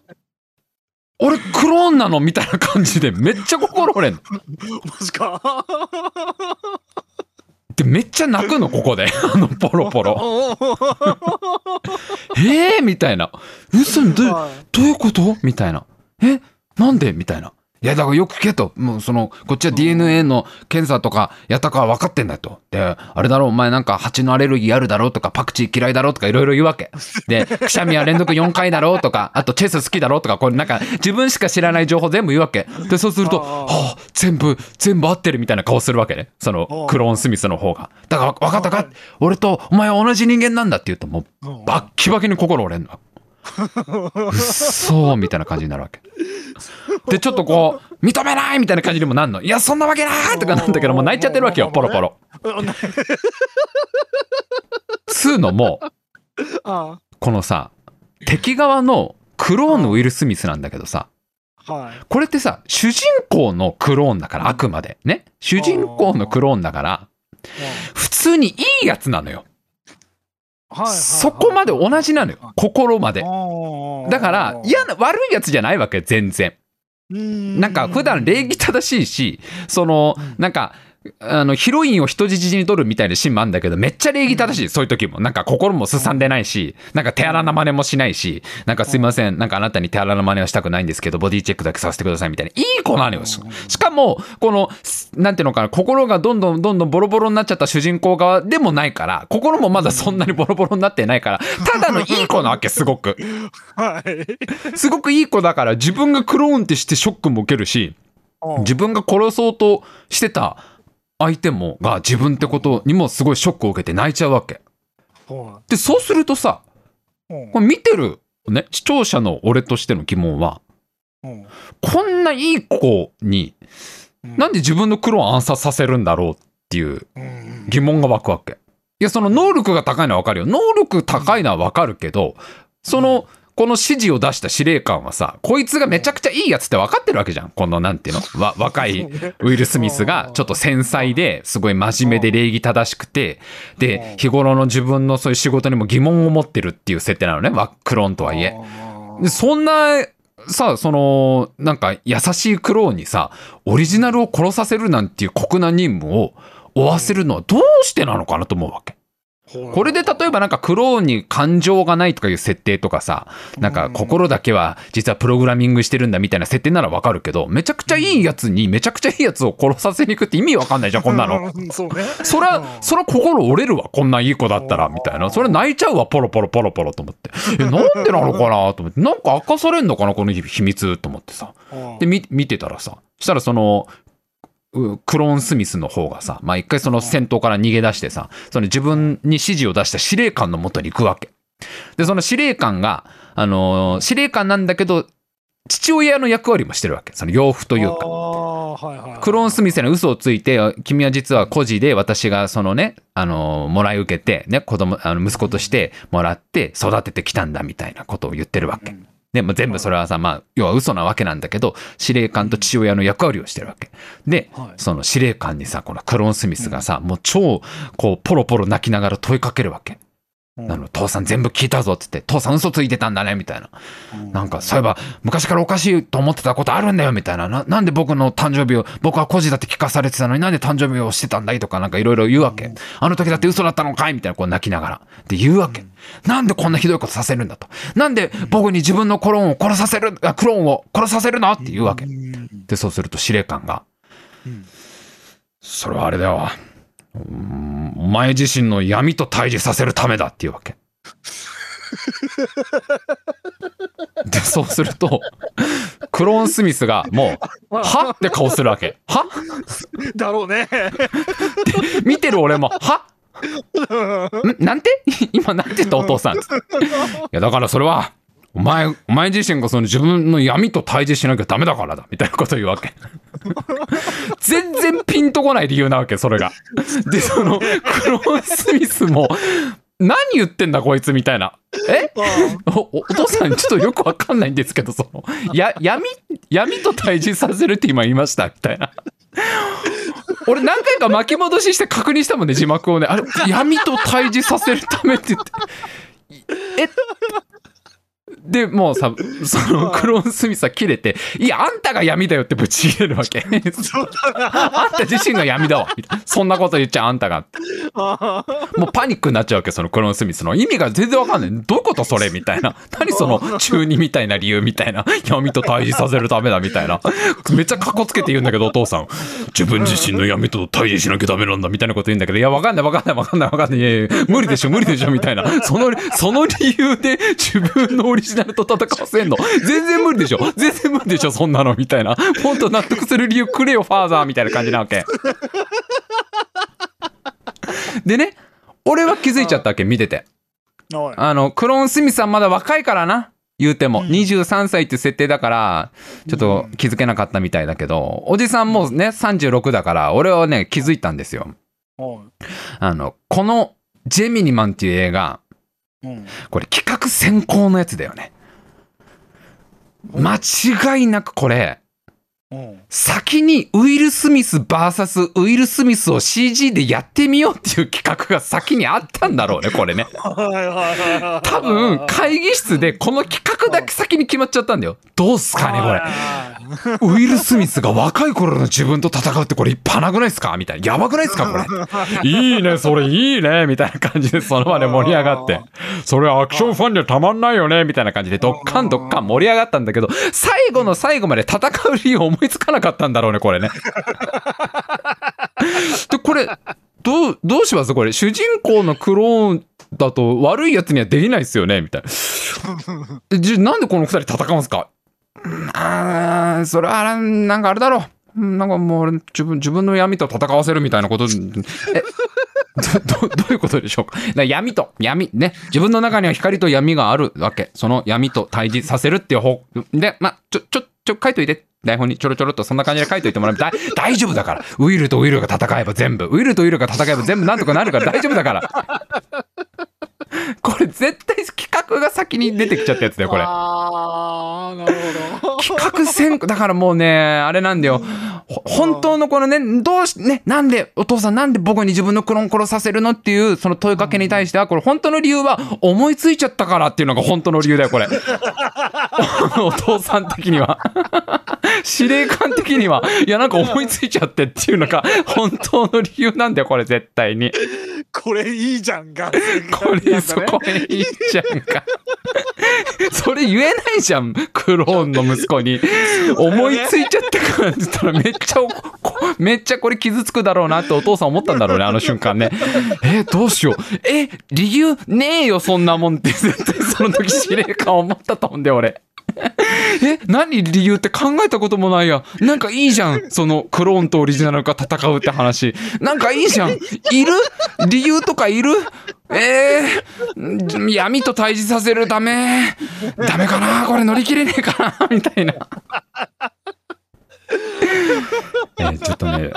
俺クローンなの？みたいな感じでめっちゃ心折れんの。マジか。でめっちゃ泣くのここで。あのポロポロ。(laughs) えー、みたいな。嘘どどういうこと？みたいな。えなんで？みたいな。いや、だからよく聞けと。もうその、こっちは DNA の検査とかやったかは分かってんだと。で、あれだろう、お前なんか蜂のアレルギーあるだろうとか、パクチー嫌いだろうとかいろいろ言うわけ。で、くしゃみは連続4回だろうとか、あとチェス好きだろうとか、これなんか自分しか知らない情報全部言うわけ。で、そうすると、あはあ、全部、全部合ってるみたいな顔するわけね。その、クローン・スミスの方が。だから分かったか？俺とお前は同じ人間なんだって言うと、もう、バッキバキに心折れんの。うっそーみたいな感じになるわけ。で、ちょっとこう、認めないみたいな感じにもなんの？いや、そんなわけないとかなんだけど、もう泣いちゃってるわけよ、ポロポロ。つうのも、あこのさ、敵側のクローンのウィル・スミスなんだけどさ、はい。これってさ、主人公のクローンだから、あくまで。ね。主人公のクローンだから、普通にいいやつなのよ。はい。そこまで同じなのよ。心まで。でだから、嫌な、悪いやつじゃないわけ、全然。なんか普段礼儀正しいし、その、なんか、あのヒロインを人質に取るみたいなシーンもあるんだけどめっちゃ礼儀正しい、そういう時も。なんか心もすさんでないしなんか手荒な真似もしないしなんかすいませんなんかあなたに手荒な真似はしたくないんですけどボディチェックだけさせてくださいみたいな。いい子なのよ。ししかもこのなんていうのかな心がどんどんどんどんボロボロになっちゃった主人公側でもないから心もまだそんなにボロボロになってないからただのいい子なわけすごく。はい。すごくいい子だから自分がクローンってしてショックも受けるし自分が殺そうとしてた相手もが自分ってことにもすごいショックを受けて泣いちゃうわけ。はでそうするとさこれ見てる、ね、視聴者の俺としての疑問はうん。こんないい子になんで自分のクローン暗殺させるんだろうっていううん疑問が湧くわけ。いやその能力が高いのはわかるよ。能力高いのはわかるけどそのこの指示を出した司令官はさこいつがめちゃくちゃいいやつって分かってるわけじゃん。このなんていうの？わ若いウィル・スミスがちょっと繊細ですごい真面目で礼儀正しくてで日頃の自分のそういう仕事にも疑問を持ってるっていう設定なのね。ワックローンとはいえ。でそんなさそのなんか優しいクローンにさオリジナルを殺させるなんていう酷な任務を負わせるのはどうしてなのかなと思うわけ。これで例えばなんかクローンに感情がないとかいう設定とかさなんか心だけは実はプログラミングしてるんだみたいな設定ならわかるけどめちゃくちゃいいやつにめちゃくちゃいいやつを殺させに行くって意味わかんないじゃんこんなの。うんそうね。そりゃ、そりゃ心折れるわ、こんないい子だったら、みたいな。それ泣いちゃうわ、ポロポロポロポロと思って。え、なんでなのかなと思って。なんか明かされんのかな、この秘密と思ってさ。うんで、み見てたらさ、したらその、うクローン・スミスの方がさ、まあ一回その戦闘から逃げ出してさ、その自分に指示を出した司令官のもとに行くわけ。で、その司令官が、あのー司令官なんだけど、父親の役割もしてるわけ。その養父というか。ああはいはいはい。クローン・スミスに嘘をついて、君は実は孤児で私がそのね、あの、もらい受けて、ね、子供、あの、息子としてもらって育ててきたんだみたいなことを言ってるわけ。うんで、まあ、全部それはさ、まあ、要は嘘なわけなんだけど、司令官と父親の役割をしてるわけ。で、はいその司令官にさ、このクローン・スミスがさ、もう超、こう、ポロポロ泣きながら問いかけるわけ。うんあの、父さん全部聞いたぞっつって、父さん嘘ついてたんだね、みたいな。なんか、そういえば、昔からおかしいと思ってたことあるんだよ、みたいな。ななんで僕の誕生日を、僕は孤児だって聞かされてたのになんで誕生日をしてたんだい？とか、なんかいろいろ言うわけ。あの時だって嘘だったのかい？みたいな、こう泣きながら。で、言うわけ。なんでこんなひどいことさせるんだと。なんで僕に自分のクローンを殺させる、あクローンを殺させるのって言うわけう。んで、そうすると司令官が、うんそれはあれだよ。お前自身の闇と対峙させるためだっていうわけ。(laughs) で、そうすると、クローン・スミスがもう、はって顔するわけ。は？だろうね。見てる俺も、は？んなんて？(laughs) 今なんて言ったお父さん。いや、だからそれは、お前、お前自身がその自分の闇と対峙しなきゃダメだからだ、みたいなこと言うわけ。(laughs) 全然ピンとこない理由なわけ、それが。で、その、クローン・スミスも、何言ってんだこいつみたいな。え？おおお父さんちょっとよくわかんないんですけどそのや闇闇と対峙させるって今言いましたみたいな。俺何回か巻き戻しして確認したもんね字幕をね。あれ闇と対峙させるためって言って。え？でもうさ (laughs) そのクローン・スミスは切れて「いやあんたが闇だよ」ってぶち切れるわけ。あんた自身が闇だわ。そんなこと言っちゃあんたが。あもうパニックになっちゃうわけそのクローン・スミスの意味が全然わかんない。どういうことそれみたいな。何その中二みたいな理由みたいな。闇と対峙させるためだみたいな。めっちゃカッコつけて言うんだけどお父さん。自分自身の闇と対峙しなきゃダメなんだみたいなこと言うんだけど。いやわかんないわかんないわかんないわかんない。いやいや無理でしょ無理でしょみたいな。そのその理由で自分のオリジナルと戦わせんの。全然無理でしょ。全然無理でしょそんなのみたいな。本当納得する理由くれよファーザーみたいな感じなわけ。でね俺は気づいちゃったわけ見てて。あのクローン・スミスはまだ若いからな言うても、うん。23歳って設定だからちょっと気づけなかったみたいだけど、おじさんもうね36だから俺はね気づいたんですよ。はい。あのこの「ジェミニマン」っていう映画うん。これ企画先行のやつだよね。間違いなくこれうん。先にウィル・スミス VS ウィル・スミスを CG でやってみようっていう企画が先にあったんだろうね (laughs) これね。多分会議室でこの企画だけ先に決まっちゃったんだよ。どうすかねこれ。はいウィル・スミスが若い頃の自分と戦うってこれパなくないですか？みたいな。やばくないですか？これ。いいね、それいいね、みたいな感じでその場で盛り上がって。それアクションファンにはたまんないよね、みたいな感じでドッカンドッカン盛り上がったんだけど、最後の最後まで戦う理由思いつかなかったんだろうね、これね。(laughs) で、これ、どう、どうします？これ。主人公のクローンだと悪いやつにはできないですよね？みたいな。じゃ、なんでこの二人戦うんすか？うんあそれは、なんかあれだろう。なんかもう自分、自分の闇と戦わせるみたいなこと。え、ど、どういうことでしょうか？か闇と、闇、ね。自分の中には光と闇があるわけ。その闇と対峙させるっていう方。で、ま、ちょ、ちょ、ちょ、書いといて。台本にちょろちょろっとそんな感じで書いといてもらう。だ大丈夫だから。ウィルとウィルが戦えば全部。ウィルとウィルが戦えば全部なんとかなるから大丈夫だから。(laughs) これ絶対企画が先に出てきちゃったやつだよ、これ。ああ、なるほど。企画選だからもうね、あれなんだよ。ほ本当のこのね、どうし、ね、なんで、お父さんなんで僕に自分のクローン殺させるのっていう、その問いかけに対しては、これ本当の理由は思いついちゃったからっていうのが本当の理由だよ、これ。(laughs) お父さん的には。司令官的には、いやなんか思いついちゃってっていうのが本当の理由なんだよ、これ絶対に。これいいじゃんか。これ、そこへいいじゃんか。それ言えないじゃん、クローンの息子に。思いついちゃったからって言ったらめっちゃめっちゃこれ傷つくだろうなってお父さん思ったんだろうね、あの瞬間ね。え、どうしよう。え、理由ねえよ、そんなもんって絶対その時司令官思ったと思うんだよ、俺。(laughs) え何理由って考えたこともないや。なんかいいじゃん。そのクローンとオリジナルが戦うって話。なんかいいじゃん。いる？理由とかいる？えー、闇と対峙させるダメ。ダメかな？これ乗り切れねえかな？(laughs) みたいな。(laughs) えーちょっとね、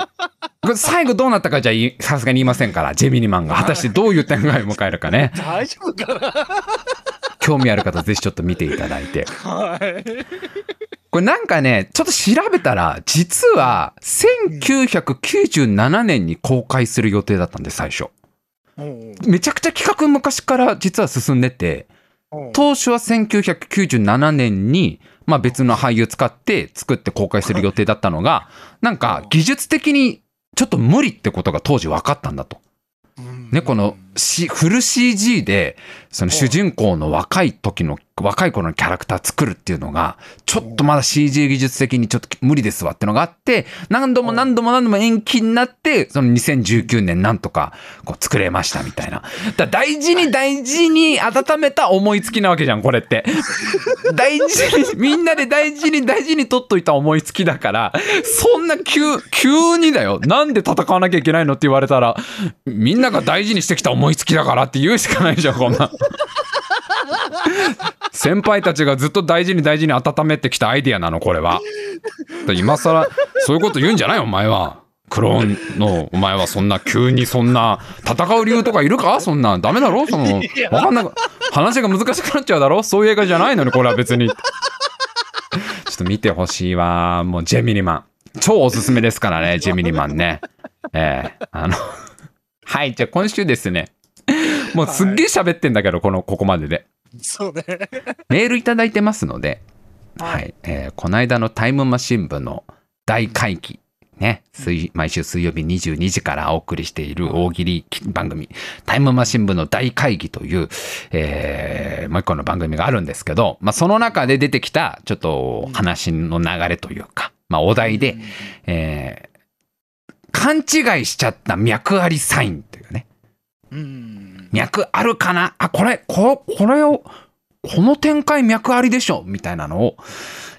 これ最後どうなったかじゃさすがに言いませんから、ジェミニマンが果たしてどういう展開を迎えるかね。大丈夫かな？興味ある方ぜひちょっと見ていただいて。(laughs) はい。これなんかね、ちょっと調べたら、実は1997年に公開する予定だったんで、最初。うんめちゃくちゃ企画昔から実は進んでて、うん当初は1997年に、まあ別の俳優使って作って公開する予定だったのが、なんか技術的にちょっと無理ってことが当時分かったんだと。ね、この、C、フル CG で、その主人公の若い時の、若い頃のキャラクター作るっていうのが、ちょっとまだ CG 技術的にちょっと無理ですわってのがあって、何度も何度も何度も延期になって、その2019年なんとか、こう作れましたみたいな。だ大事に大事に温めた思いつきなわけじゃん、これって。大事に、みんなで大事に大事に取っといた思いつきだから、そんな急、急にだよ。なんで戦わなきゃいけないのって言われたら、みんなが大事にしてきた思いつきだからって言うしかないじゃん、こんな。(laughs) 先輩たちがずっと大事に大事に温めてきたアイディアなの、これは。で今更、そういうこと言うんじゃないお前は。クローンの、お前はそんな急にそんな、戦う理由とかいるか？そんな、ダメだろ？その、わかんなく、話が難しくなっちゃうだろ？そういう映画じゃないのに、これは別に。ちょっと見てほしいわ。もう、ジェミニマン。超おすすめですからね、ジェミニマンね。ええあの、はい、じゃあ今週ですね。もうすっげえ喋ってんだけど、この、ここまでで。そうね。メールいただいてますので、は、はい。えーこの間のタイムマシン部の大会議、ね、水毎週水曜日22時からお送りしている大喜利番組、タイムマシン部の大会議という、えーもう一個の番組があるんですけど、まあ、その中で出てきた、ちょっと話の流れというか、まあ、お題で、えー勘違いしちゃった脈ありサインというかね、うん。脈あるかな？あ、これ、ここれを、この展開脈ありでしょ？みたいなのを、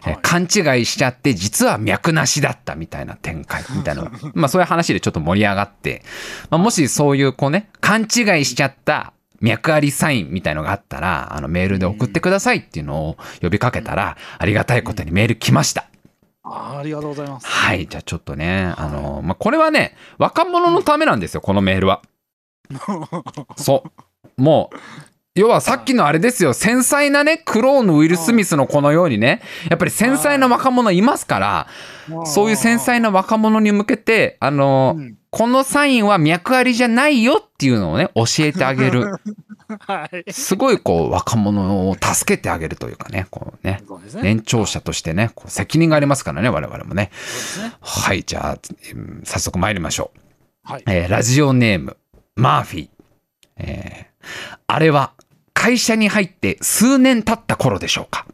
えはい勘違いしちゃって、実は脈なしだったみたいな展開 (laughs) みたいな。まあそういう話でちょっと盛り上がって、まあ、もしそういうこうね、勘違いしちゃった脈ありサインみたいのがあったら、あのメールで送ってくださいっていうのを呼びかけたら、ありがたいことにメール来ました。あありがとうございます。はい。じゃあちょっとね、あの、まあこれはね、若者のためなんですよ、このメールは。そう。もう、要はさっきのあれですよ、繊細なね、クローンのウィル・スミスのこのようにね、やっぱり繊細な若者いますから、そういう繊細な若者に向けて、あの、うんこのサインは脈ありじゃないよっていうのをね、教えてあげる。はい。すごいこう若者を助けてあげるというかね、こうね。年長者としてね、こう責任がありますからね、我々もね。はい、じゃあ、うん早速参りましょう。はい。えーラジオネーム、マーフィー。えーあれは会社に入って数年経った頃でしょうか。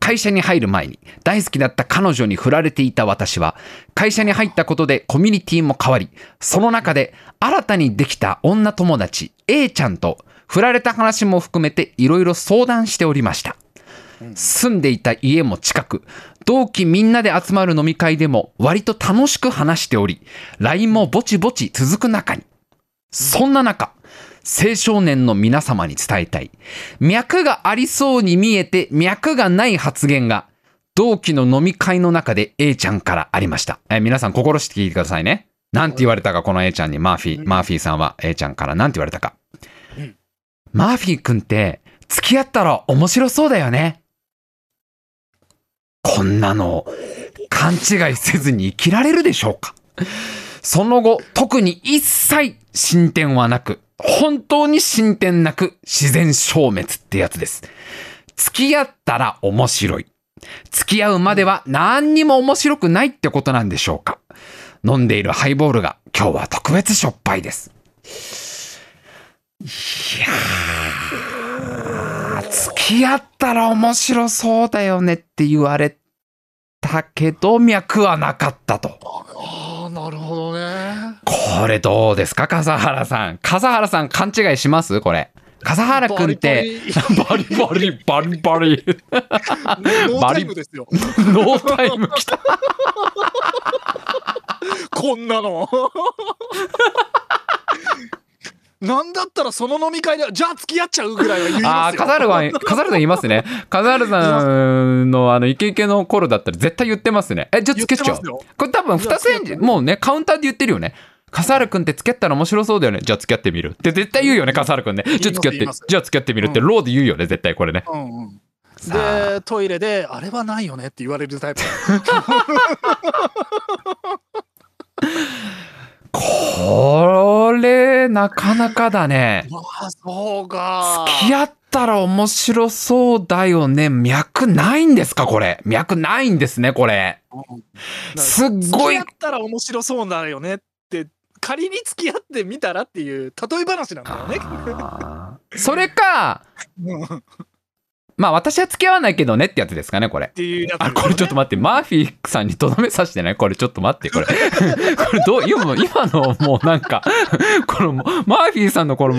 会社に入る前に大好きだった彼女に振られていた私は、会社に入ったことでコミュニティも変わり、その中で新たにできた女友達 A ちゃんと振られた話も含めていろいろ相談しておりました。住んでいた家も近く、同期みんなで集まる飲み会でも割と楽しく話しており、LINE もぼちぼち続く中に。そんな中、青少年の皆様に伝えたい。脈がありそうに見えて脈がない発言が、同期の飲み会の中で A ちゃんからありました。え皆さん心して聞いてくださいね。なんて言われたか、この A ちゃんにマーフィー、うんマーフィーさんは A ちゃんからなんて言われたか。うんマーフィー君って、付き合ったら面白そうだよね。こんなの、勘違いせずに生きられるでしょうかその後、特に一切進展はなく、本当に進展なく自然消滅ってやつです。付き合ったら面白い。付き合うまでは何にも面白くないってことなんでしょうか飲んでいるハイボールが今日は特別しょっぱいです。いやー、付き合ったら面白そうだよねって言われたけど脈はなかったと。ああ、なるほどね。これどうですか？笠原さん。笠原さん勘違いします？これ。笠原くんって、バリバリ (laughs) バリバリ。ノータイムですよ。ノータイム来た。こんなの。なんだったらその飲み会でじゃあ付き合っちゃうぐらいは言いああ、ますよ。笠原は、笠原さん言いますね。笠原さんのあのイケイケの頃だったら絶対言ってますね。え、じゃあ付き合っちゃうこれ多分二つ返事、もうね、カウンターで言ってるよね。笠原くんって付き合ったら面白そうだよね。じゃあ付き合ってみる。って絶対言うよね、笠原くんね。じゃあ付き合ってじゃあ付き合ってみるってうんローで言うよね、絶対これね。うんうんさあでトイレであれはないよねって言われるタイプ。(laughs) これ、なかなかだね。まあそうか。付き合ったら面白そうだよね。脈ないんですかこれ。脈ないんですね、これ。うんすっごい付き合ったら面白そうだよねって仮に付き合ってみたらっていう例え話なんだよね。それか、まあ私は付き合わないけどねってやつですかね、これ。ていうやつ、あ、これちょっと待って、マーフィーさんにとどめさせてないこれちょっと待って、これ。これどう、今の、今のもうなんか、この、マーフィーさんのこの、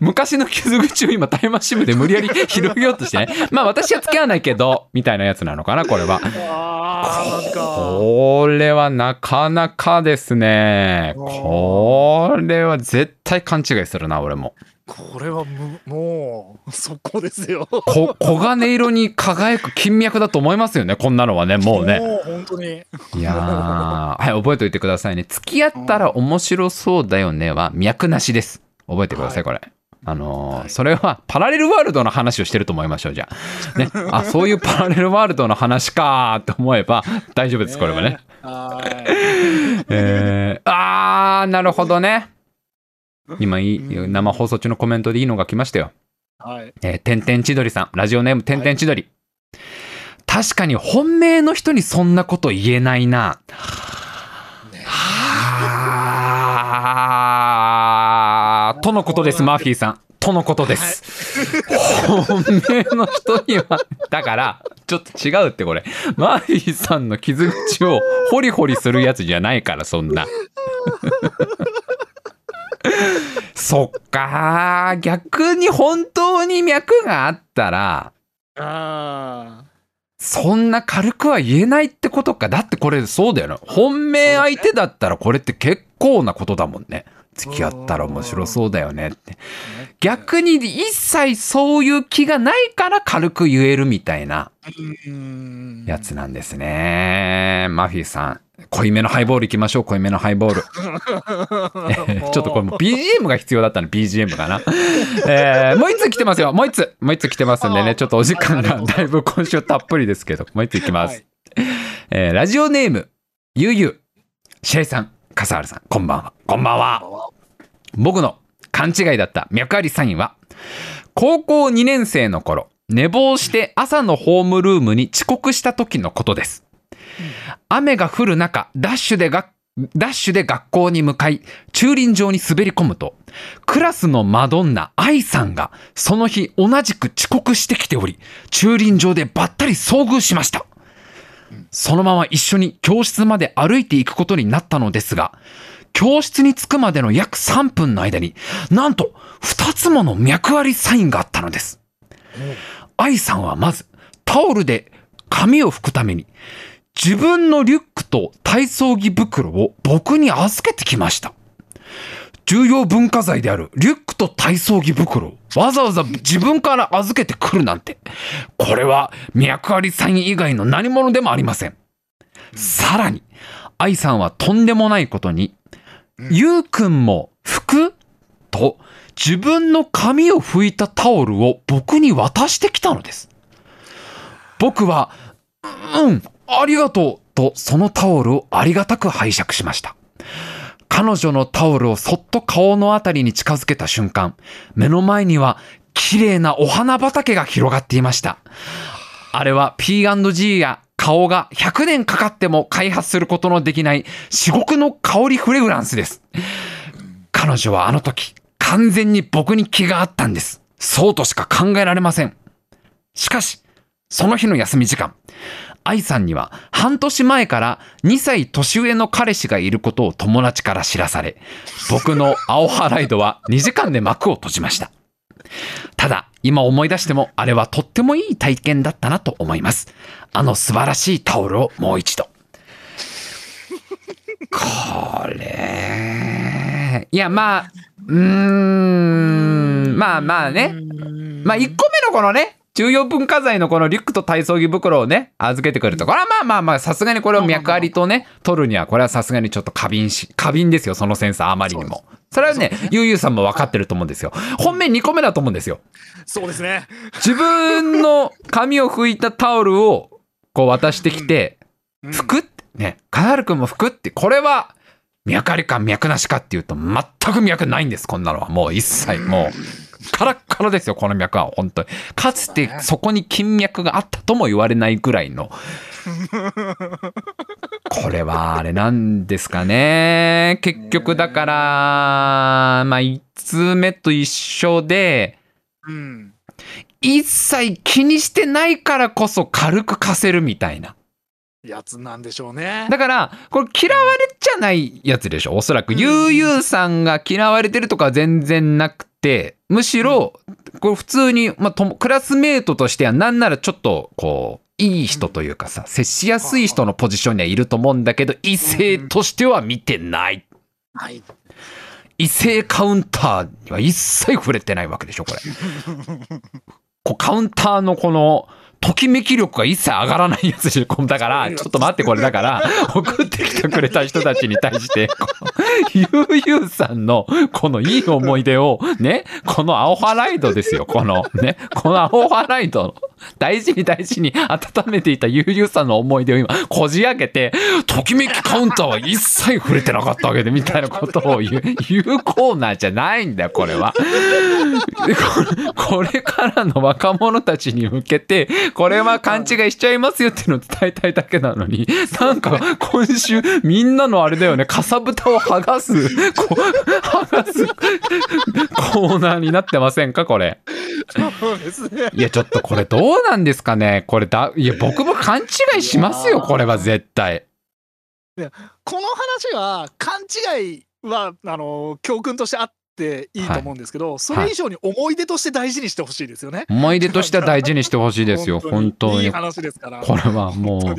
昔の傷口を今タイムマシン部で無理やり広げようとしてね。まあ私は付き合わないけど、みたいなやつなのかな、これは。これはなかなかですね。これは絶対勘違いするな、俺も。これはむもう速攻ですよ。こ黄金色に輝く金脈だと思いますよね、こんなのはね、もうね。もう本当に。いやー、はい、覚えておいてくださいね。付き合ったら面白そうだよねは脈なしです。覚えてください、これ。あのーはいそれはパラレルワールドの話をしてると思いましょう、じゃあ。(laughs) ね。あ、そういうパラレルワールドの話かーって思えば大丈夫です、これはね。はい。(laughs) えー、あー、なるほどね。今いい、生放送中のコメントでいいのが来ましたよ。はい。えー、てんてん千鳥さん、ラジオネームてんてん千鳥。確かに本命の人にそんなこと言えないな。ねはーとのことです、マーフィーさん。とのことです。本命の人には、だから、ちょっと違うってこれ。マーフィーさんの傷口をホリホリするやつじゃないから、そんな。(laughs) そっかー逆に本当に脈があったら、あそんな軽くは言えないってことか。だってこれそうだよな。本命相手だったらこれって結構なことだもんね。付き合ったら面白そうだよねって。あ。逆に一切そういう気がないから軽く言えるみたいなうんやつなんですね。マフィーさん。濃いめのハイボール行きましょう。濃いめのハイボール。(laughs) ちょっとこれもう BGM が必要だったの BGM かな、えー、もう一つ来てますよ。もう一つもう一つ来てますんでねちょっとお時間がだいぶ今週たっぷりですけどもう一ついきます、はい。えーラジオネームゆうゆうシェイさん笠原さんこんばんは。こんばんは。僕の勘違いだった脈ありサインは高校2年生の頃、寝坊して朝のホームルームに遅刻した時のことです。雨が降る中、ダッシュでがダッシュで学校に向かい、駐輪場に滑り込むと、クラスのマドンナ、愛さんが、その日同じく遅刻してきており、駐輪場でばったり遭遇しました。そのまま一緒に教室まで歩いていくことになったのですが、教室に着くまでの約3分の間に、なんと2つもの脈ありサインがあったのです。愛さんはまずタオルで髪を拭くために自分のリュックと体操着袋を僕に預けてきました。重要文化財であるリュックと体操着袋わざわざ自分から預けてくるなんて、これは脈ありサイン以外の何者でもありません。さらに、愛さんはとんでもないことに、ゆうくんも服？と自分の髪を拭いたタオルを僕に渡してきたのです。僕は、うん、ありがとうとそのタオルをありがたく拝借しました。彼女のタオルをそっと顔のあたりに近づけた瞬間、目の前には綺麗なお花畑が広がっていました。あれは P&G や顔が100年かかっても開発することのできない至極の香りフレグランスです。彼女はあの時、完全に僕に気があったんです。そうとしか考えられません。しかし、その日の休み時間、愛さんには半年前から2歳年上の彼氏がいることを友達から知らされ、僕の青ハライドは2時間で幕を閉じました。ただ、今思い出しても、あれはとってもいい体験だったなと思います。あの素晴らしいタオルをもう一度。これ、いや、まあ、うーん、まあまあね。まあ、1個目のこのね、重要文化財のこのリュックと体操着袋をね、預けてくると。これはまあまあまあ、さすがにこれを脈ありとね、取るには、これはさすがにちょっと過敏し、過敏ですよ、そのセンサーあまりにも。それはね、ゆうゆうさんも分かってると思うんですよ。本命2個目だと思うんですよ。そうですね。自分の髪を拭いたタオルをこう渡してきて、うん拭くってね、カナル君も拭くって、これは脈ありか脈なしかっていうと全く脈ないんです、こんなのは。もう一切、もう、カラッカラですよ、この脈は、本当に。かつてそこに金脈があったとも言われないぐらいの。これはあれなんですかね。結局だから、まあ、1通目と一緒で、うん。一切気にしてないからこそ軽く貸せるみたいな。やつなんでしょうね。だから、これ嫌われちゃないやつでしょ、おそらく。うんゆうゆうさんが嫌われてるとかは全然なくて、むしろ、これ普通に、まあ、ともクラスメートとしてはなんならちょっと、こう、いい人というかさ、接しやすい人のポジションにはいると思うんだけど、異性としては見てない。はい。異性カウンターには一切触れてないわけでしょ、これ。こうカウンターのこの、ときめき力が一切上がらないやつでしょ。こうだから、ちょっと待って、これだから、(laughs) 送ってきてくれた人たちに対して、ゆうゆうさんの、このいい思い出を、ね、この青ハライドですよ。この、ね、この青ハライド、大事に大事に温めていたゆうゆうさんの思い出を今、こじ開けて、ときめきカウンターは一切触れてなかったわけで、みたいなことを言う、言うコーナーじゃないんだよ、これは。これからの若者たちに向けてこれは勘違いしちゃいますよっていうのを伝えたいだけなのになんか今週みんなのあれだよね。かさぶたを剥がす剥がすコーナーになってませんかこれ。そうですね。いやちょっとこれどうなんですかね。これだいや僕も勘違いしますよこれは絶対。この話は勘違いはあの教訓としてあっていいと思うんですけど、それ以上に思い出として大事にしてほしいですよね。思い出としては大事にしてほしいですよ (laughs) 本当にいい話ですから。これはもう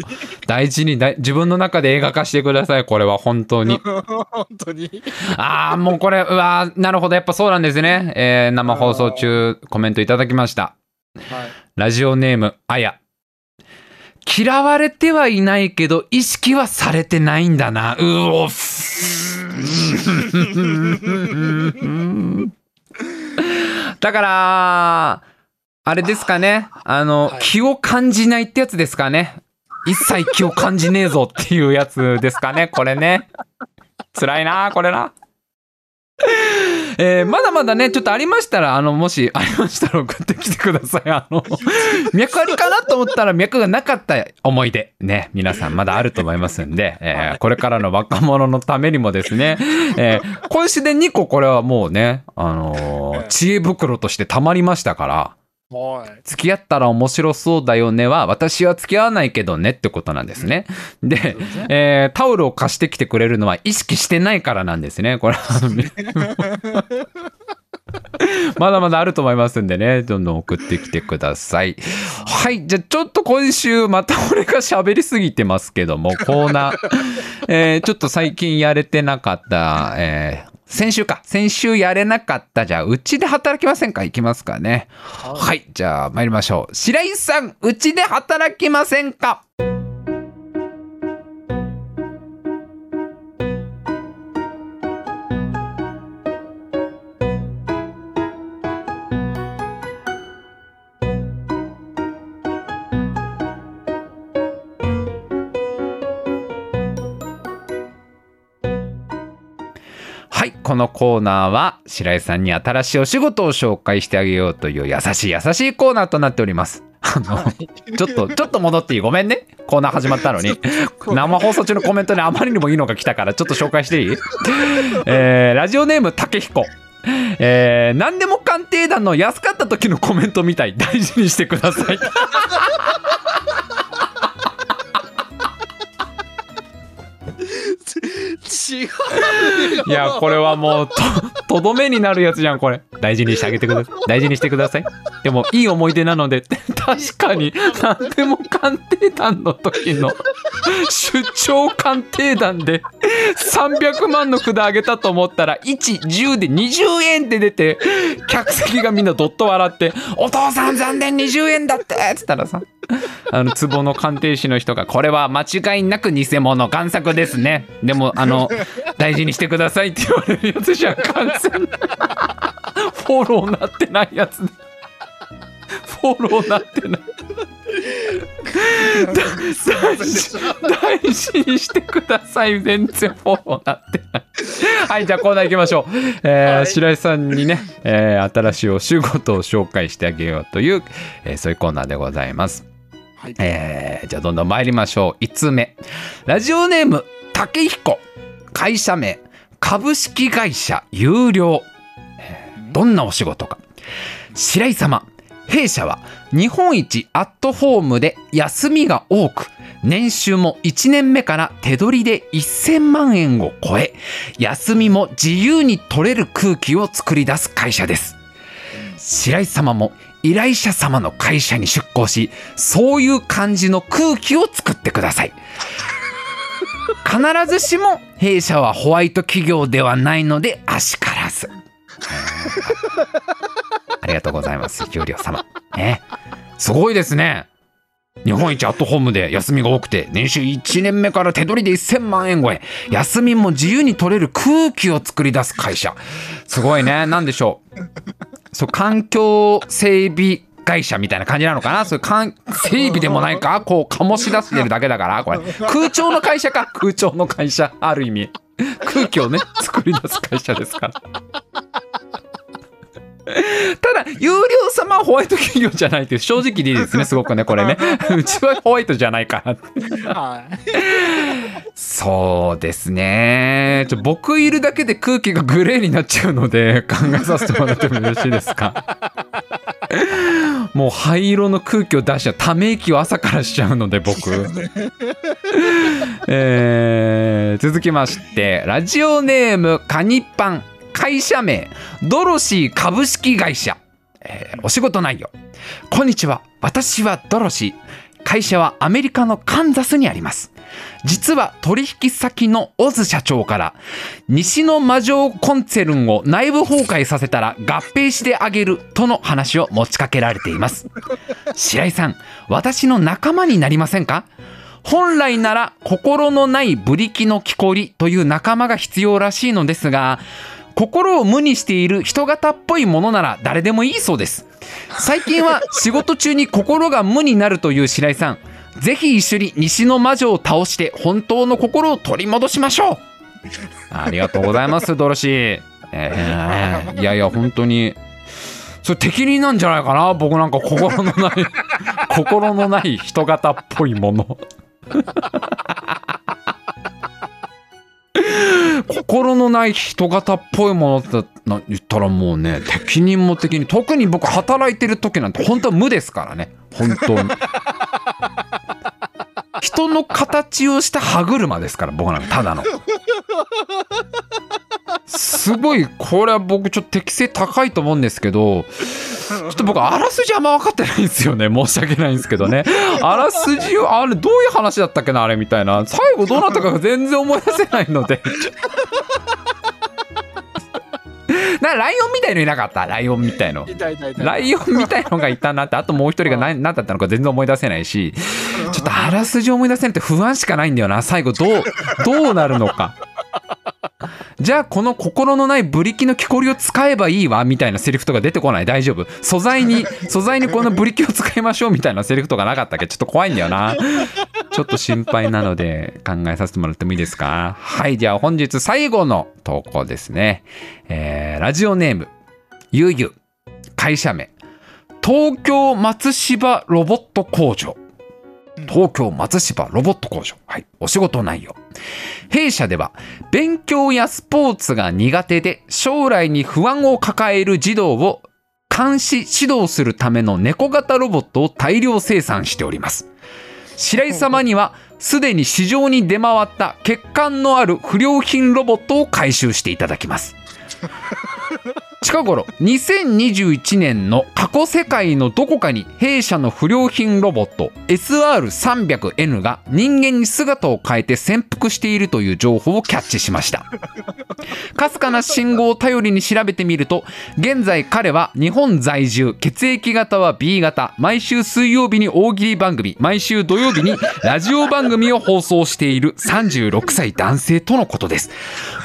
大事に大自分の中で映画化してくださいこれは本当に (laughs) 本当に。ああ、もうこれ、うわーなるほど、やっぱそうなんですね。えー生放送中、コメントいただきました。はい。ラジオネーム、あや。嫌われてはいないけど、意識はされてないんだな。うおっ。だから、あれですかね。あの、はい気を感じないってやつですかね。一切気を感じねえぞっていうやつですかね。これね。辛いな、これな。えーまだまだねちょっとありましたらあのもしありましたら送ってきてくださいあの脈ありかなと思ったら脈がなかった思い出ね皆さんまだあると思いますんで、えーこれからの若者のためにもですね、えー (laughs) 今週で2個これはもうねあのー知恵袋としてたまりましたからはい。付き合ったら面白そうだよねは私は付き合わないけどねってことなんですね。で、えータオルを貸してきてくれるのは意識してないからなんですね。これあの (laughs) まだまだあると思いますんでね、どんどん送ってきてください。はい、じゃあちょっと今週また俺が喋りすぎてますけども、コーナー、えーちょっと最近やれてなかった、えー先週か。先週やれなかった。じゃあ、うちで働きませんか？いきますかね。はい。じゃあ、参りましょう。白井さん、うちで働きませんか？このコーナーは、白井さんに新しいお仕事を紹介してあげようという優しい優しいコーナーとなっております。あの、ちょっと、ちょっと戻っていいごめんね。コーナー始まったのに。生放送中のコメントにあまりにもいいのが来たから、ちょっと紹介していい？(laughs) えーラジオネーム、竹彦。えー、何でも鑑定団の安かった時のコメントみたい。大事にしてください。違う。いや、これはもうと、とどめになるやつじゃん、これ。大事にしてあげてください。大事にしてください。でも、いい思い出なので、確かに、何でも鑑定団の時の、出張鑑定団で、300万の札あげたと思ったら、1、10で20円って出て、客席がみんなどっと笑って、お父さん残念20円だってっつったらさ、あの、壺の鑑定士の人が、これは間違いなく偽物、贋作ですね。でも、あの、大事にしてくださいって言われるやつじゃん、完全な。フォローなってないやつ。フォローなってない。大 (laughs) 事大事にしてください。全然フォローなってない。はい、じゃあコーナー行きましょう。えーはい白井さんにね、えー新しいお仕事を紹介してあげようという、えーそういうコーナーでございます。はいえーじゃあどんどん参りましょう。5つ目。ラジオネーム、竹彦。会社名、株式会社有料。どんなお仕事か。白井様。弊社は日本一アットホームで休みが多く、年収も1年目から手取りで1000万円を超え、休みも自由に取れる空気を作り出す会社です。白井様も依頼者様の会社に出向し、そういう感じの空気を作ってください。必ずしも弊社はホワイト企業ではないのであしからず。ありがとうございます、給料様。ね。すごいですね。日本一アットホームで休みが多くて、年収1年目から手取りで1000万円超え、休みも自由に取れる空気を作り出す会社。すごいね。なんでしょう。そう、環境整備会社みたいな感じなのかな？そういう環整備でもないか？こう、醸し出してるだけだから、これ。空調の会社か？空調の会社。ある意味。空気をね、作り出す会社ですから。(laughs) ただ、有料様はホワイト企業じゃないって正直でいいですね、すごくね、これね。(laughs) うちはホワイトじゃないから。そうですね。ちょ僕いるだけで空気がグレーになっちゃうので考えさせてもらってもよろしいですか (laughs) もう灰色の空気を出しちゃうため息を朝からしちゃうので僕、えー続きましてラジオネームカニパン会社名ドロシー株式会社、えーお仕事内容。こんにちは。私はドロシー。会社はアメリカのカンザスにあります。実は取引先のオズ社長から西の魔女コンツェルンを内部崩壊させたら合併してあげるとの話を持ちかけられています。白井さん私の仲間になりませんか？本来なら心のないブリキの木こりという仲間が必要らしいのですが心を無にしている人型っぽいものなら誰でもいいそうです。最近は仕事中に心が無になるという白井さん。ぜひ一緒に西の魔女を倒して本当の心を取り戻しましょう。ありがとうございますドロシー、えーいやいや本当に。それ適任なんじゃないかな？僕なんか心のない心のない人型っぽいもの。心のない人型っぽいものって言ったらもうね適任も適任特に僕働いてる時なんて本当は無ですからね。本当に。人の形をした歯車ですから僕なんかただの。すごいこれは僕ちょっと適性高いと思うんですけどちょっと僕あらすじあんま分かってないんですよね。申し訳ないんですけどね。あらすじをあれどういう話だったっけなあれみたいな。最後どうなったかが全然思い出せないので。なライオンみたいのいなかった？ライオンみたいの。ライオンみたいのがいたなってあともう一人が何何だったのか全然思い出せないしちょっとあらすじ思い出せないって不安しかないんだよな最後。どうどうなるのか (laughs) じゃあこの心のないブリキの木こりを使えばいいわみたいなセリフとか出てこない？大丈夫？素材に (laughs) 素材にこのブリキを使いましょうみたいなセリフとかなかったっけ？ちょっと怖いんだよな。ちょっと心配なので考えさせてもらってもいいですか？はいじゃあ本日最後の投稿ですね、えーラジオネームゆうゆう会社名。東京松芝ロボット工場東京松芝ロボット工場。はい。お仕事内容。弊社では勉強やスポーツが苦手で将来に不安を抱える児童を監視指導するための猫型ロボットを大量生産しております。白井様にはすでに市場に出回った欠陥のある不良品ロボットを回収していただきます。近頃2021年の過去世界のどこかに弊社の不良品ロボット SR300N が人間に姿を変えて潜伏しているという情報をキャッチしました。かすかな信号を頼りに調べてみると現在彼は日本在住血液型は B 型毎週水曜日に大喜利番組毎週土曜日にラジオ番組を放送している36歳男性とのことです。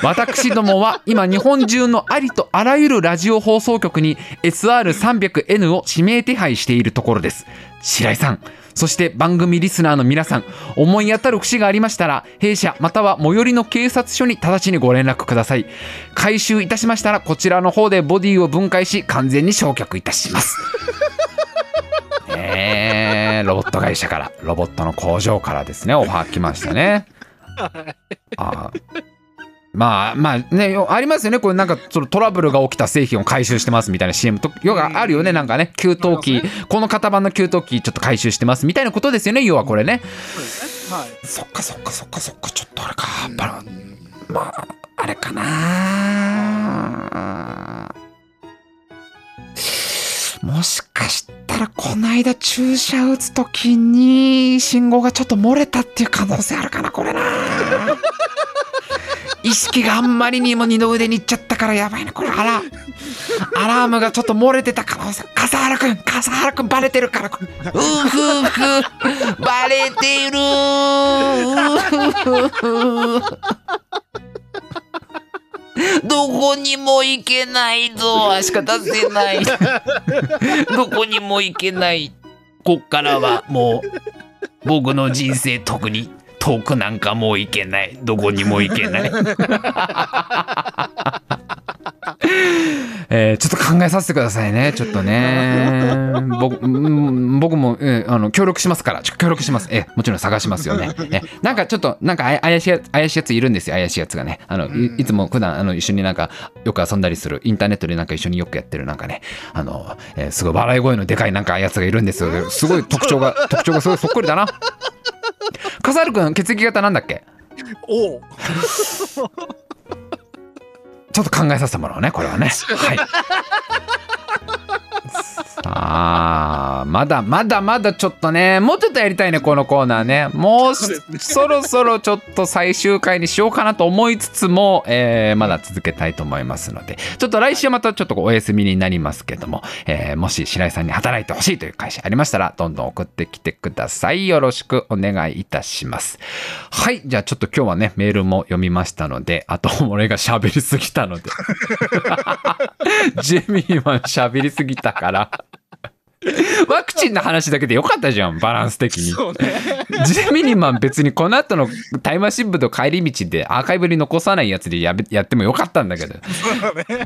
私どもは今日本中のありとあらゆるラジオ放送局に SR300N を指名手配しているところです。白井さん。そして番組リスナーの皆さん。思い当たる節がありましたら弊社または最寄りの警察署に直ちにご連絡ください。回収いたしましたらこちらの方でボディを分解し完全に焼却いたします。(laughs) え。ー、ロボット会社からロボットの工場からですね。オファー来ましたね。あーまあまあねよありますよね。これなんかそのトラブルが起きた製品を回収してますみたいな CM とよくあるよね。なんかね給湯器。この型番の給湯器ちょっと回収してますみたいなことですよね。要はこれね。はい。そっかそっかそっかそっか。ちょっとあれか。まああれかな。もしかしたらこの間注射打つ時に信号がちょっと漏れたっていう可能性あるかなこれな (laughs) 意識があんまりにも二の腕にいっちゃったからやばいなこれ。あらアラームがちょっと漏れてた可能性笠原くん笠原くんバレてるからこれ。うふふバレてる。うふふどこにも行けないぞ。しか出せない。どこにも行けない。こっからはもう僕の人生特に。遠くなんかもう行けない。どこにも行けない。(laughs) えーちょっと考えさせてくださいね。ちょっとね。僕うん僕も、えーあの協力しますから。ちょ協力します。えーもちろん探しますよね。えなんかちょっとなんかあや怪しいやつ怪しいやついるんですよ。怪しいやつがね。あのいいつも普段あの一緒になんかよく遊んだりするインターネットでなんか一緒によくやってるなんかね。あの、えーすごい笑い声のでかいなんかやつがいるんですよ。すごい特徴が (laughs) 特徴がすごいそっくりだな (laughs) 笠原君血液型なんだっけ？おう。ちょっと考えさせてもらおうねこれはね。はいさあまだまだまだちょっとねもうちょっとやりたいねこのコーナーね。もうね。そろそろちょっと最終回にしようかなと思いつつも、えーまだ続けたいと思いますので。ちょっと来週はまたちょっとお休みになりますけども、えーもし白井さんに働いてほしいという会社ありましたらどんどん送ってきてください。よろしくお願いいたします。はい。じゃあちょっと今日はねメールも読みましたのであと俺が喋りすぎたので。(laughs) ジェミーは喋りすぎたから (laughs) ワクチンの話だけでよかったじゃんバランス的に。そうね。(laughs) ジェミニマン別にこの後のタイマー新聞と帰り道でアーカイブに残さないやつでやべやってもよかったんだけど。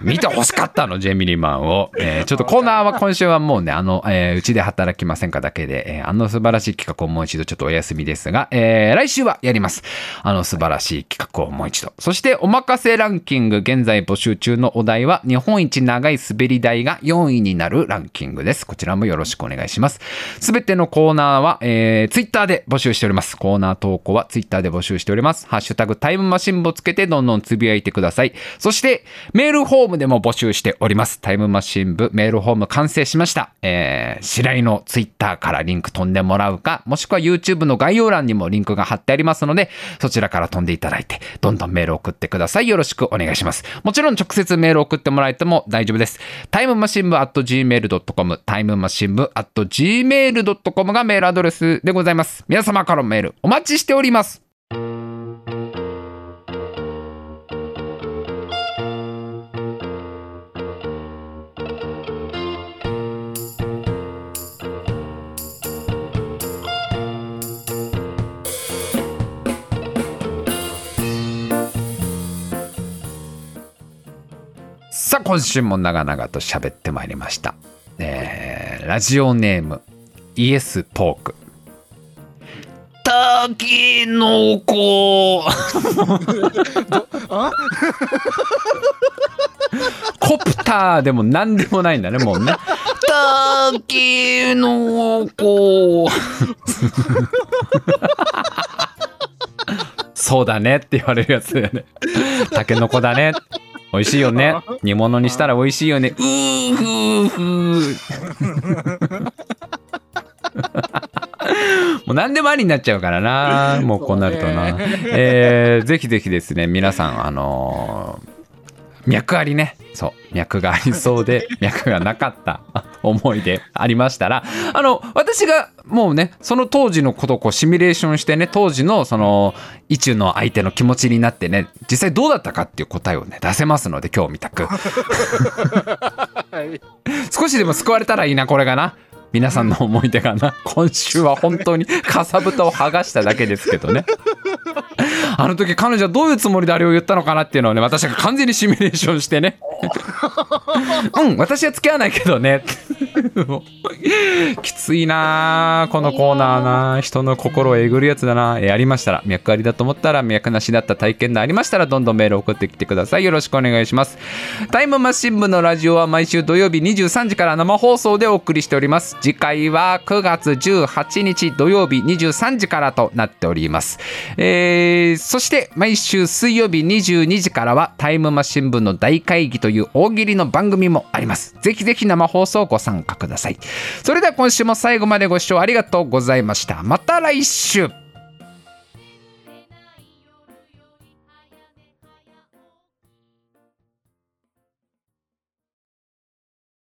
見てほしかったのジェミニマンを、えー (laughs) ちょっとコーナーは今週はもうねあの、えーうちで働きませんかだけで、えーあの素晴らしい企画をもう一度ちょっとお休みですが、えー来週はやります。あの素晴らしい企画をもう一度。そしておまかせランキング現在募集中のお題は日本一長い滑り台が4位になるランキングです。こちらもよろしくお願いします。すべてのコーナーは、えー、ツイッターで募集しております。コーナー投稿はツイッターで募集しております。ハッシュタグタイムマシン部つけてどんどんつぶやいてください。そしてメールフォームでも募集しております。タイムマシン部メールフォーム完成しました、えー、白井のツイッターからリンク飛んでもらうかもしくは YouTube の概要欄にもリンクが貼ってありますのでそちらから飛んでいただいてどんどんメール送ってください。よろしくお願いします。もちろん直接メール送ってもらえても大丈夫です。タイムマシン部 at gmail.com タイムマシン部 at gmail.com がメールアドレスでございます。皆様からのメールお待ちしております。さあ今週も長々と喋ってまいりました、えラジオネームイエストーク。たきのこ (laughs) あ？(laughs) コプターでも何でもないんだねもうね。たきのこ (laughs) そうだねって言われるやつだよね。たけのこだね美味しいよね。(laughs) 煮物にしたら美味しいよね。(laughs) うーふーふー。もう何でもありになっちゃうからな。もうこうなるとな、えーぜひぜひですね皆さんあのー脈ありね。そう脈がありそうで (laughs) 脈がなかった思い出ありましたらあの私がもうねその当時のことをこうシミュレーションしてね当時のその意中の相手の気持ちになってね実際どうだったかっていう答えをね出せますので今日みたく。はい。(laughs) 少しでも救われたらいいなこれがな。皆さんの思い出がな。今週は本当にかさぶたを剥がしただけですけどね (laughs) あの時彼女はどういうつもりであれを言ったのかなっていうのをね私が完全にシミュレーションしてね。(laughs) うん私は付き合わないけどね。(laughs) きついなあこのコーナーなあ。人の心をえぐるやつだなえありましたら脈ありだと思ったら脈なしだった体験談ありましたらどんどんメール送ってきてください。よろしくお願いします。タイムマシン部のラジオは毎週土曜日23時から生放送でお送りしております。次回は9月18日土曜日23時からとなっております、えーそして毎週水曜日22時からはタイムマシン部の大会議という大喜利の番組もあります。ぜひぜひ生放送ご参加ください。それでは今週も最後までご視聴ありがとうございました。また来週。